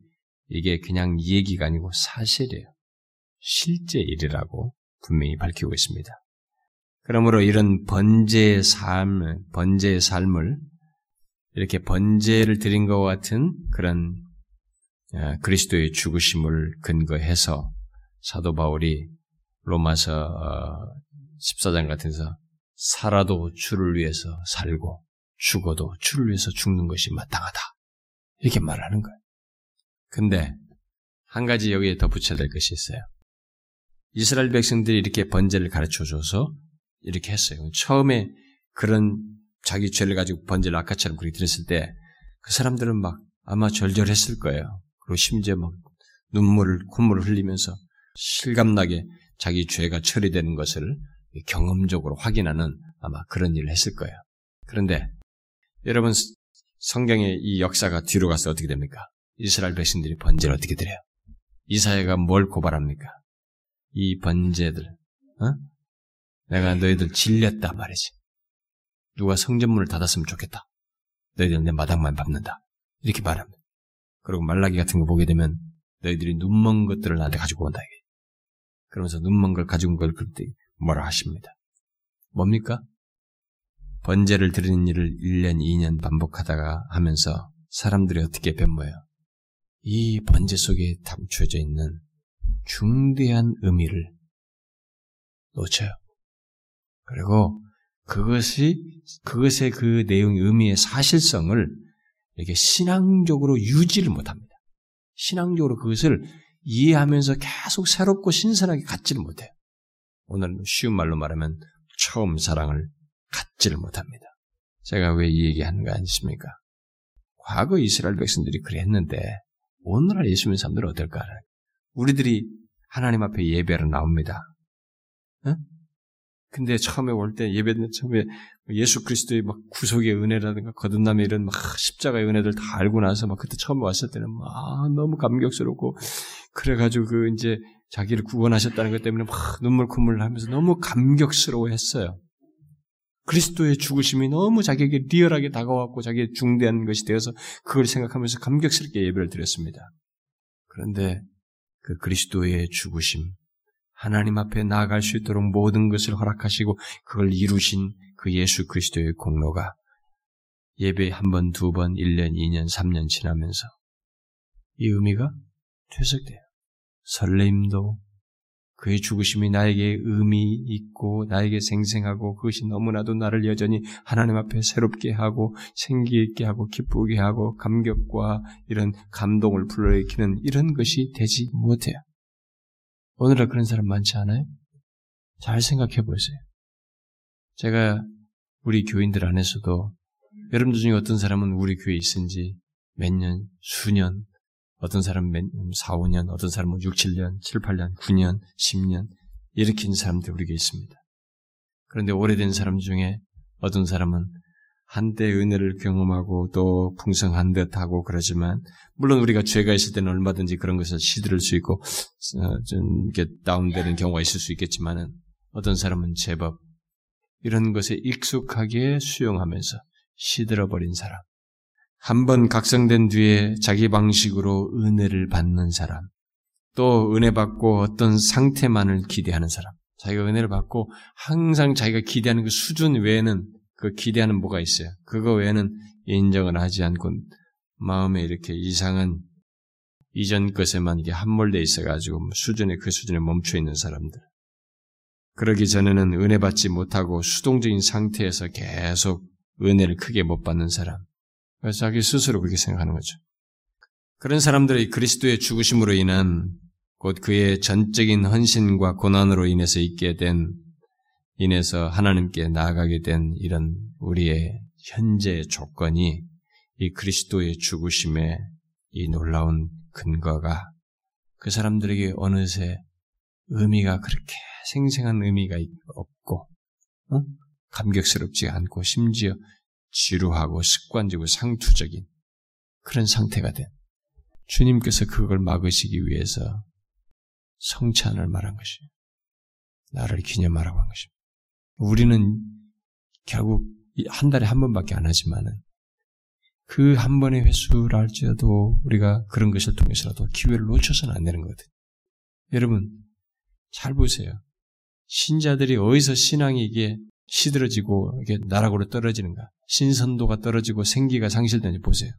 이게 그냥 얘기가 아니고 사실이에요. 실제 일이라고 분명히 밝히고 있습니다. 그러므로 이런 번제의 삶, 번제의 삶을 이렇게 번제를 드린 것 같은 그런 어, 그리스도의 죽으심을 근거해서 사도 바울이 로마서 14장 어, 같은 데서 살아도 주를 위해서 살고 죽어도 주를 위해서 죽는 것이 마땅하다. 이렇게 말하는 거예요. 근데 한 가지 여기에 덧붙여야 될 것이 있어요. 이스라엘 백성들이 이렇게 번제를 가르쳐 줘서 이렇게 했어요. 처음에 그런 자기 죄를 가지고 번제를 아까처럼 그렇게 드렸을 때 그 사람들은 막 아마 절절했을 거예요. 그리고 심지어 막 눈물을 콧물을 흘리면서 실감나게 자기 죄가 처리되는 것을 경험적으로 확인하는 아마 그런 일을 했을 거예요. 그런데 여러분 성경의 이 역사가 뒤로 가서 어떻게 됩니까? 이스라엘 백성들이 번제를 어떻게 드려요? 이사야가 뭘 고발합니까? 이 번제들, 어? 내가 너희들 질렸다 말이지. 누가 성전문을 닫았으면 좋겠다. 너희들 내 마당만 밟는다. 이렇게 말합니다. 그리고 말라기 같은 거 보게 되면 너희들이 눈먼 것들을 나한테 가지고 온다. 그러면서 눈먼 걸 가지고 온 걸 그때 뭐라 하십니다. 뭡니까? 번제를 드리는 일을 1년, 2년 반복하다가 하면서 사람들이 어떻게 변모해요? 이 번제 속에 담춰져 있는 중대한 의미를 놓쳐요. 그리고 그것이 그것의 그 내용 의미의 사실성을 이렇게 신앙적으로 유지를 못합니다. 신앙적으로 그것을 이해하면서 계속 새롭고 신선하게 갖지를 못해요. 오늘 쉬운 말로 말하면 처음 사랑을 갖지를 못합니다. 제가 왜 이 얘기하는 거 아니십니까? 과거 이스라엘 백성들이 그랬는데 오늘날 예수 믿는 사람들은 어떨까? 우리들이 하나님 앞에 예배로 나옵니다. 응? 근데 처음에 올 때 예배 처음에 예수 그리스도의 막 구속의 은혜라든가 거듭남의 이런 막 십자가의 은혜들 다 알고 나서 막 그때 처음 왔을 때는 막 너무 감격스럽고 그래가지고 그 이제 자기를 구원하셨다는 것 때문에 막 눈물 콧물 하면서 너무 감격스러워했어요. 그리스도의 죽으심이 너무 자기에게 리얼하게 다가왔고 자기의 중대한 것이 되어서 그걸 생각하면서 감격스럽게 예배를 드렸습니다. 그런데 그 그리스도의 죽으심, 하나님 앞에 나아갈 수 있도록 모든 것을 허락하시고 그걸 이루신 그 예수 그리스도의 공로가 예배 한 번, 두 번, 1년, 2년, 3년 지나면서 이 의미가 퇴색돼요. 설레임도 그의 죽으심이 나에게 의미 있고 나에게 생생하고 그것이 너무나도 나를 여전히 하나님 앞에 새롭게 하고 생기 있게 하고 기쁘게 하고 감격과 이런 감동을 불러일으키는 이런 것이 되지 못해요. 오늘날 그런 사람 많지 않아요? 잘 생각해 보세요. 제가 우리 교인들 안에서도 여러분들 중에 어떤 사람은 우리 교회에 있은 지 몇 년, 수년, 어떤 사람은 몇, 4, 5년, 어떤 사람은 6, 7년, 7, 8년, 9년, 10년, 이렇게 있는 사람들 우리에게 있습니다. 그런데 오래된 사람 중에 어떤 사람은 한때 은혜를 경험하고 또 풍성한 듯하고 그러지만 물론 우리가 죄가 있을 때는 얼마든지 그런 것을 시들을 수 있고 어, 좀 이렇게 다운되는 경우가 있을 수 있겠지만은 어떤 사람은 제법 이런 것에 익숙하게 수용하면서 시들어 버린 사람 한 번 각성된 뒤에 자기 방식으로 은혜를 받는 사람 또 은혜 받고 어떤 상태만을 기대하는 사람 자기가 은혜를 받고 항상 자기가 기대하는 그 수준 외에는 그 기대하는 뭐가 있어요. 그거 외에는 인정을 하지 않고 마음에 이렇게 이상한 이전 것에만 이게 함몰돼 있어가지고 수준에 그 수준에 멈춰 있는 사람들. 그러기 전에는 은혜 받지 못하고 수동적인 상태에서 계속 은혜를 크게 못 받는 사람. 그래서 자기 스스로 그렇게 생각하는 거죠. 그런 사람들의 그리스도의 죽으심으로 인한 곧 그의 전적인 헌신과 고난으로 인해서 있게 된 인해서 하나님께 나아가게 된 이런 우리의 현재 조건이 이 그리스도의 죽으심의 이 놀라운 근거가 그 사람들에게 어느새 의미가 그렇게 생생한 의미가 없고 어? 감격스럽지 않고 심지어 지루하고 습관적이고 상투적인 그런 상태가 된 주님께서 그걸 막으시기 위해서 성찬을 말한 것이에요. 나를 기념하라고 한 것입니다. 우리는 결국 한 달에 한 번밖에 안 하지만은 그 한 번의 횟수를 할지라도 우리가 그런 것을 통해서라도 기회를 놓쳐서는 안 되는 거거든요. 여러분, 잘 보세요. 신자들이 어디서 신앙이 이게 시들어지고 이게 나락으로 떨어지는가? 신선도가 떨어지고 생기가 상실되는지 보세요.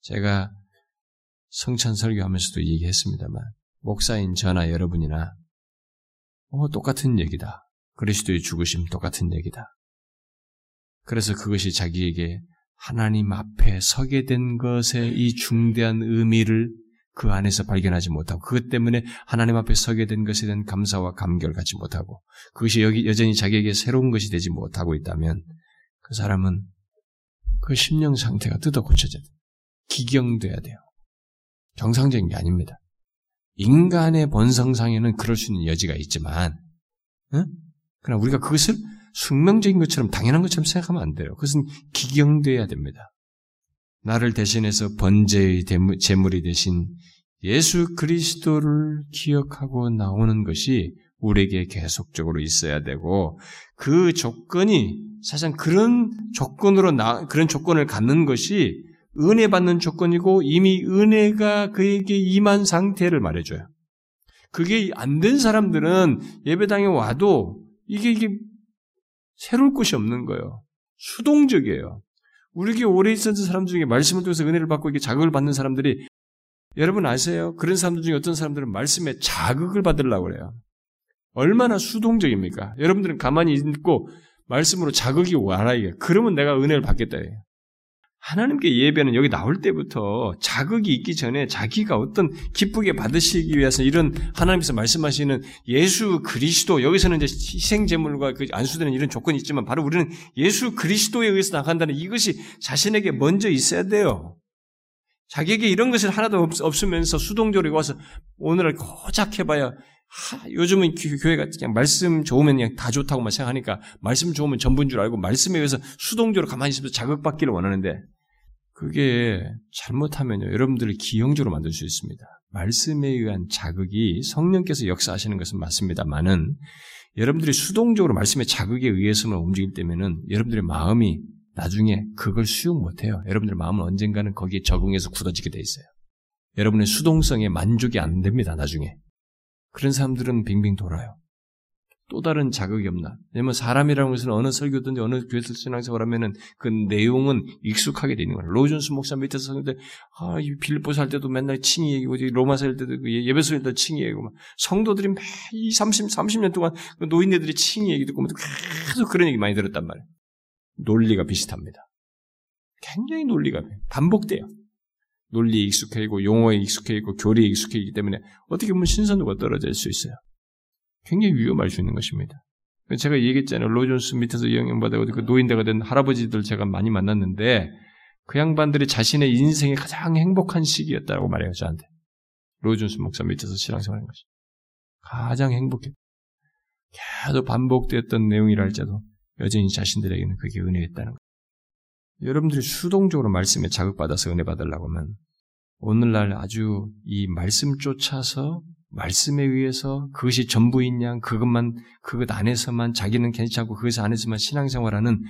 제가 성찬 설교하면서도 얘기했습니다만 목사인 저나 여러분이나 어, 똑같은 얘기다. 그리스도의 죽으심 똑같은 얘기다. 그래서 그것이 자기에게 하나님 앞에 서게 된 것의 이 중대한 의미를 그 안에서 발견하지 못하고 그것 때문에 하나님 앞에 서게 된 것에 대한 감사와 감격을 갖지 못하고 그것이 여기 여전히 자기에게 새로운 것이 되지 못하고 있다면 그 사람은 그 심령 상태가 뜯어 고쳐져야 돼. 기경돼야 돼요. 정상적인 게 아닙니다. 인간의 본성상에는 그럴 수 있는 여지가 있지만, 응? 그러나 우리가 그것을 숙명적인 것처럼 당연한 것처럼 생각하면 안 돼요. 그것은 기경돼야 됩니다. 나를 대신해서 번제의 제물이 되신 예수 그리스도를 기억하고 나오는 것이 우리에게 계속적으로 있어야 되고 그 조건이 사실 그런 조건으로 나 그런 조건을 갖는 것이 은혜 받는 조건이고 이미 은혜가 그에게 임한 상태를 말해줘요. 그게 안 된 사람들은 예배당에 와도 이게, 이게 새로울 것이 없는 거예요. 수동적이에요. 우리에게 오래 있었던 사람 중에 말씀을 통해서 은혜를 받고 이게 자극을 받는 사람들이 여러분 아세요? 그런 사람들 중에 어떤 사람들은 말씀에 자극을 받으려고 그래요. 얼마나 수동적입니까? 여러분들은 가만히 있고 말씀으로 자극이 와라 이게. 그러면 내가 은혜를 받겠다. 이게. 하나님께 예배는 여기 나올 때부터 자극이 있기 전에 자기가 어떤 기쁘게 받으시기 위해서 이런 하나님께서 말씀하시는 예수 그리스도 여기서는 이제 희생 제물과 그 안수되는 이런 조건이 있지만 바로 우리는 예수 그리스도에 의해서 나간다는 이것이 자신에게 먼저 있어야 돼요. 자기에게 이런 것이 하나도 없, 으면서 수동적으로 와서 오늘을 고작 해봐야 하, 요즘은 교회가 그냥 말씀 좋으면 그냥 다 좋다고만 생각하니까 말씀 좋으면 전부인 줄 알고 말씀에 의해서 수동적으로 가만히 있으면서 자극받기를 원하는데 그게 잘못하면요, 여러분들을 기형적으로 만들 수 있습니다. 말씀에 의한 자극이 성령께서 역사하시는 것은 맞습니다만은 여러분들이 수동적으로 말씀의 자극에 의해서만 움직일 때면은 여러분들의 마음이 나중에 그걸 수용 못해요. 여러분들의 마음은 언젠가는 거기에 적응해서 굳어지게 돼 있어요. 여러분의 수동성에 만족이 안 됩니다. 나중에 그런 사람들은 빙빙 돌아요. 또 다른 자극이 없나? 왜냐면 사람이라는 것은 어느 설교든지 어느 교회에서 신앙생활 하면은 그 내용은 익숙하게 되는 거예요. 로준스 목사 밑에서 설교때 아, 이 빌보스 할 때도 맨날 칭의 얘기고, 로마서 할 때도 그 예배소 할 때도 칭의 얘기고, 막 성도들이 매 30, 30년 동안 그 노인네들이 칭의 얘기 듣고 계속 그런 얘기 많이 들었단 말이에요. 논리가 비슷합니다. 굉장히 논리가 반복돼요. 논리에 익숙해 있고, 용어에 익숙해 있고, 교리에 익숙해 있기 때문에 어떻게 보면 신선도가 떨어질 수 있어요. 굉장히 위험할 수 있는 것입니다. 제가 얘기했잖아요. 로존스 밑에서 영향받아고 그 노인대가 된 할아버지들 제가 많이 만났는데 그 양반들이 자신의 인생의 가장 행복한 시기였다고 말해요, 저한테. 로존스 목사 밑에서 신앙생활한 것이. 가장 행복해. 계속 반복되었던 내용이라 할지라도 여전히 자신들에게는 그게 은혜였다는 거예요. 여러분들이 수동적으로 말씀에 자극받아서 은혜 받으려고 하면 오늘날 아주 이 말씀 쫓아서 말씀에 의해서 그것이 전부인 양 그것만 그것 안에서만 자기는 괜찮고 그것 안에서만 신앙생활하는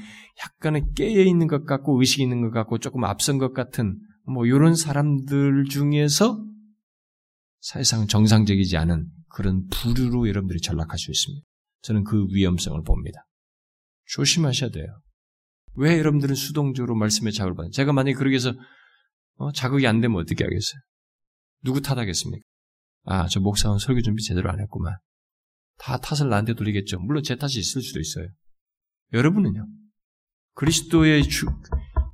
약간의 깨어 있는 것 같고 의식 있는 것 같고 조금 앞선 것 같은 뭐 이런 사람들 중에서 사실상 정상적이지 않은 그런 부류로 여러분들이 전락할 수 있습니다. 저는 그 위험성을 봅니다. 조심하셔야 돼요. 왜 여러분들은 수동적으로 말씀에 자극을 받는? 제가 만약에 그러기 위해서 어, 자극이 안 되면 어떻게 하겠어요? 누구 탓하겠습니까? 아, 저 목사는 설교 준비 제대로 안 했구만. 다 탓을 나한테 돌리겠죠. 물론 제 탓이 있을 수도 있어요. 여러분은요? 그리스도의 주,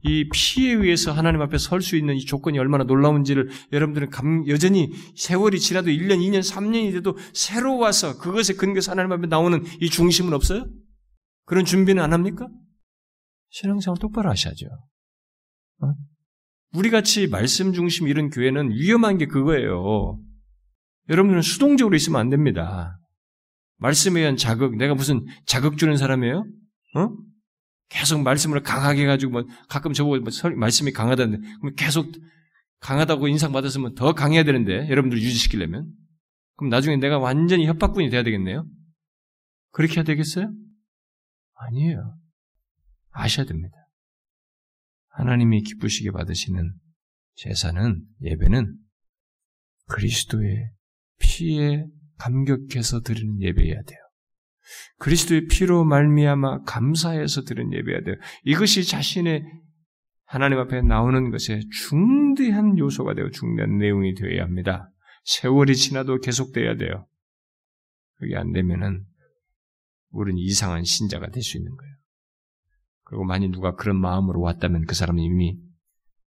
이 피에 의해서 하나님 앞에 설 수 있는 이 조건이 얼마나 놀라운지를 여러분들은 감, 여전히 세월이 지나도 1년, 2년, 3년이 돼도 새로 와서 그것에 근거해서 하나님 앞에 나오는 이 중심은 없어요? 그런 준비는 안 합니까? 신앙생활 똑바로 하셔야죠. 어? 우리 같이 말씀 중심 이런 교회는 위험한 게 그거예요. 여러분들은 수동적으로 있으면 안 됩니다. 말씀에 의한 자극, 내가 무슨 자극 주는 사람이에요? 어? 계속 말씀을 강하게 해가지고, 뭐, 가끔 저보고 뭐 설, 말씀이 강하다는데, 그럼 계속 강하다고 인상받았으면 더 강해야 되는데, 여러분들 유지시키려면. 그럼 나중에 내가 완전히 협박꾼이 돼야 되겠네요? 그렇게 해야 되겠어요? 아니에요. 아셔야 됩니다. 하나님이 기쁘시게 받으시는 제사는, 예배는 그리스도의 피에 감격해서 드리는 예배여야 돼요. 그리스도의 피로 말미암아 감사해서 드리는 예배여야 돼요. 이것이 자신의 하나님 앞에 나오는 것에 중대한 요소가 되어 중대한 내용이 되어야 합니다. 세월이 지나도 계속돼야 돼요. 그게 안 되면은 우리는 이상한 신자가 될 수 있는 거예요. 그리고 만약 누가 그런 마음으로 왔다면 그 사람은 이미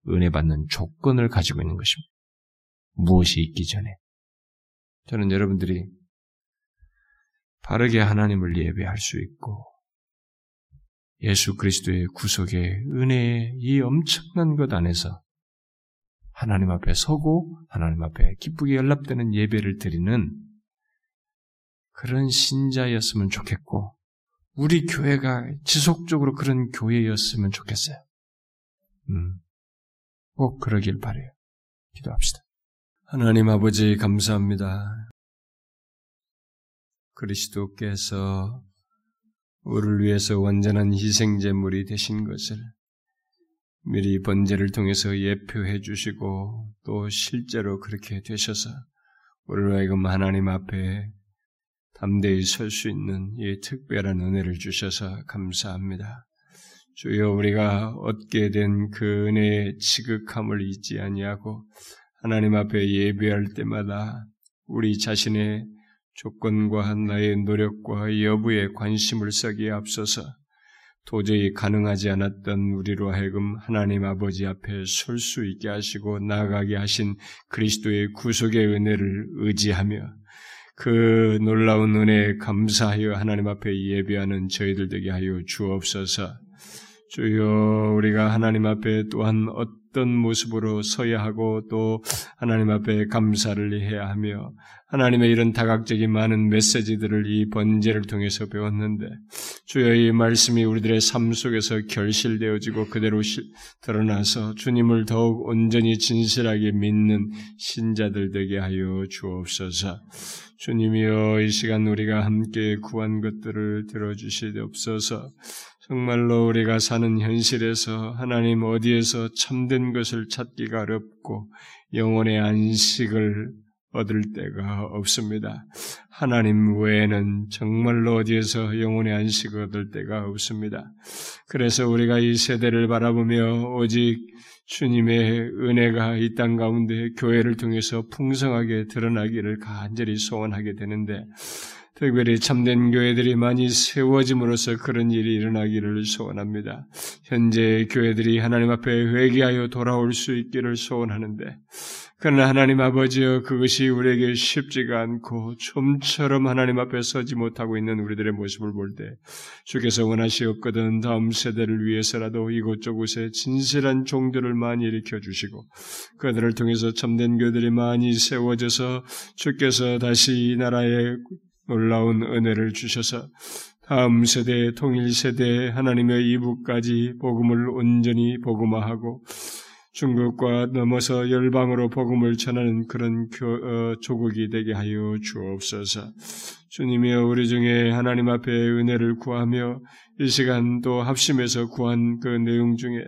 은혜 받는 조건을 가지고 있는 것입니다. 무엇이 있기 전에. 저는 여러분들이 바르게 하나님을 예배할 수 있고 예수 그리스도의 구속의 은혜의 이 엄청난 것 안에서 하나님 앞에 서고 하나님 앞에 기쁘게 연락되는 예배를 드리는 그런 신자였으면 좋겠고 우리 교회가 지속적으로 그런 교회였으면 좋겠어요. 음, 꼭 그러길 바래요. 기도합시다. 하나님 아버지 감사합니다. 그리스도께서 우리를 위해서 완전한 희생제물이 되신 것을 미리 번제를 통해서 예표해 주시고 또 실제로 그렇게 되셔서 우리로 하여금 하나님 앞에 담대히 설 수 있는 이 특별한 은혜를 주셔서 감사합니다. 주여 우리가 얻게 된 그 은혜의 지극함을 잊지 아니하고 하나님 앞에 예배할 때마다 우리 자신의 조건과 나의 노력과 여부에 관심을 쓰기에 앞서서 도저히 가능하지 않았던 우리로 하여금 하나님 아버지 앞에 설 수 있게 하시고 나아가게 하신 그리스도의 구속의 은혜를 의지하며 그 놀라운 은혜에 감사하여 하나님 앞에 예배하는 저희들 되게 하여 주옵소서. 주여 우리가 하나님 앞에 또한 어떤 모습으로 서야 하고 또 하나님 앞에 감사를 해야 하며 하나님의 이런 다각적인 많은 메시지들을 이 번제를 통해서 배웠는데 주여 이 말씀이 우리들의 삶 속에서 결실되어지고 그대로 드러나서 주님을 더욱 온전히 진실하게 믿는 신자들 되게 하여 주옵소서. 주님이여 이 시간 우리가 함께 구한 것들을 들어주시옵소서. 정말로 우리가 사는 현실에서 하나님 어디에서 참된 것을 찾기가 어렵고 영혼의 안식을 얻을 데가 없습니다. 하나님 외에는 정말로 어디에서 영혼의 안식을 얻을 데가 없습니다. 그래서 우리가 이 세대를 바라보며 오직 주님의 은혜가 이 땅 가운데 교회를 통해서 풍성하게 드러나기를 간절히 소원하게 되는데 특별히 참된 교회들이 많이 세워짐으로써 그런 일이 일어나기를 소원합니다. 현재 교회들이 하나님 앞에 회개하여 돌아올 수 있기를 소원하는데 그러나 하나님 아버지여 그것이 우리에게 쉽지가 않고 좀처럼 하나님 앞에 서지 못하고 있는 우리들의 모습을 볼 때 주께서 원하시었거든 다음 세대를 위해서라도 이곳저곳에 진실한 종들을 많이 일으켜 주시고 그들을 통해서 참된 교들이 많이 세워져서 주께서 다시 이 나라에 놀라운 은혜를 주셔서 다음 세대, 통일 세대, 하나님의 이북까지 복음을 온전히 복음화하고 중국과 넘어서 열방으로 복음을 전하는 그런 교, 어, 조국이 되게 하여 주옵소서. 주님이여 우리 중에 하나님 앞에 은혜를 구하며 이 시간 또 합심해서 구한 그 내용 중에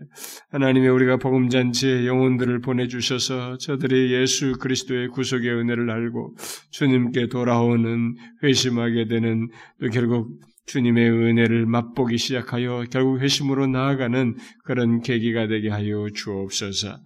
하나님의 우리가 복음잔치에 영혼들을 보내주셔서 저들이 예수 그리스도의 구속의 은혜를 알고 주님께 돌아오는 회심하게 되는 또 결국 주님의 은혜를 맛보기 시작하여 결국 회심으로 나아가는 그런 계기가 되게 하여 주옵소서.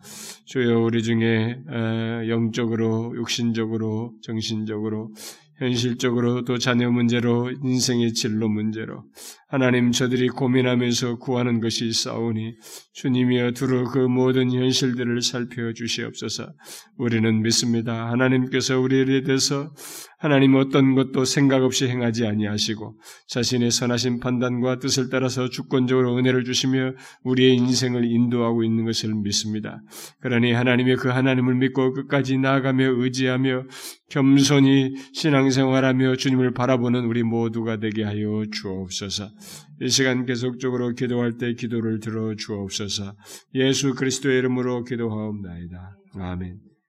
주여 우리 중에 어, 영적으로, 육신적으로, 정신적으로 현실적으로 또 자녀 문제로 인생의 진로 문제로 하나님 저들이 고민하면서 구하는 것이 싸우니 주님이여 두루 그 모든 현실들을 살펴 주시옵소서. 우리는 믿습니다. 하나님께서 우리에 대해서 하나님 어떤 것도 생각 없이 행하지 아니하시고 자신의 선하신 판단과 뜻을 따라서 주권적으로 은혜를 주시며 우리의 인생을 인도하고 있는 것을 믿습니다. 그러니 하나님의 그 하나님을 믿고 끝까지 나아가며 의지하며 겸손히 신앙생활하며 주님을 바라보는 우리 모두가 되게 하여 주옵소서. 이 시간 계속적으로 기도할 때 기도를 들어 주옵소서. 예수 그리스도의 이름으로 기도하옵나이다. 아멘.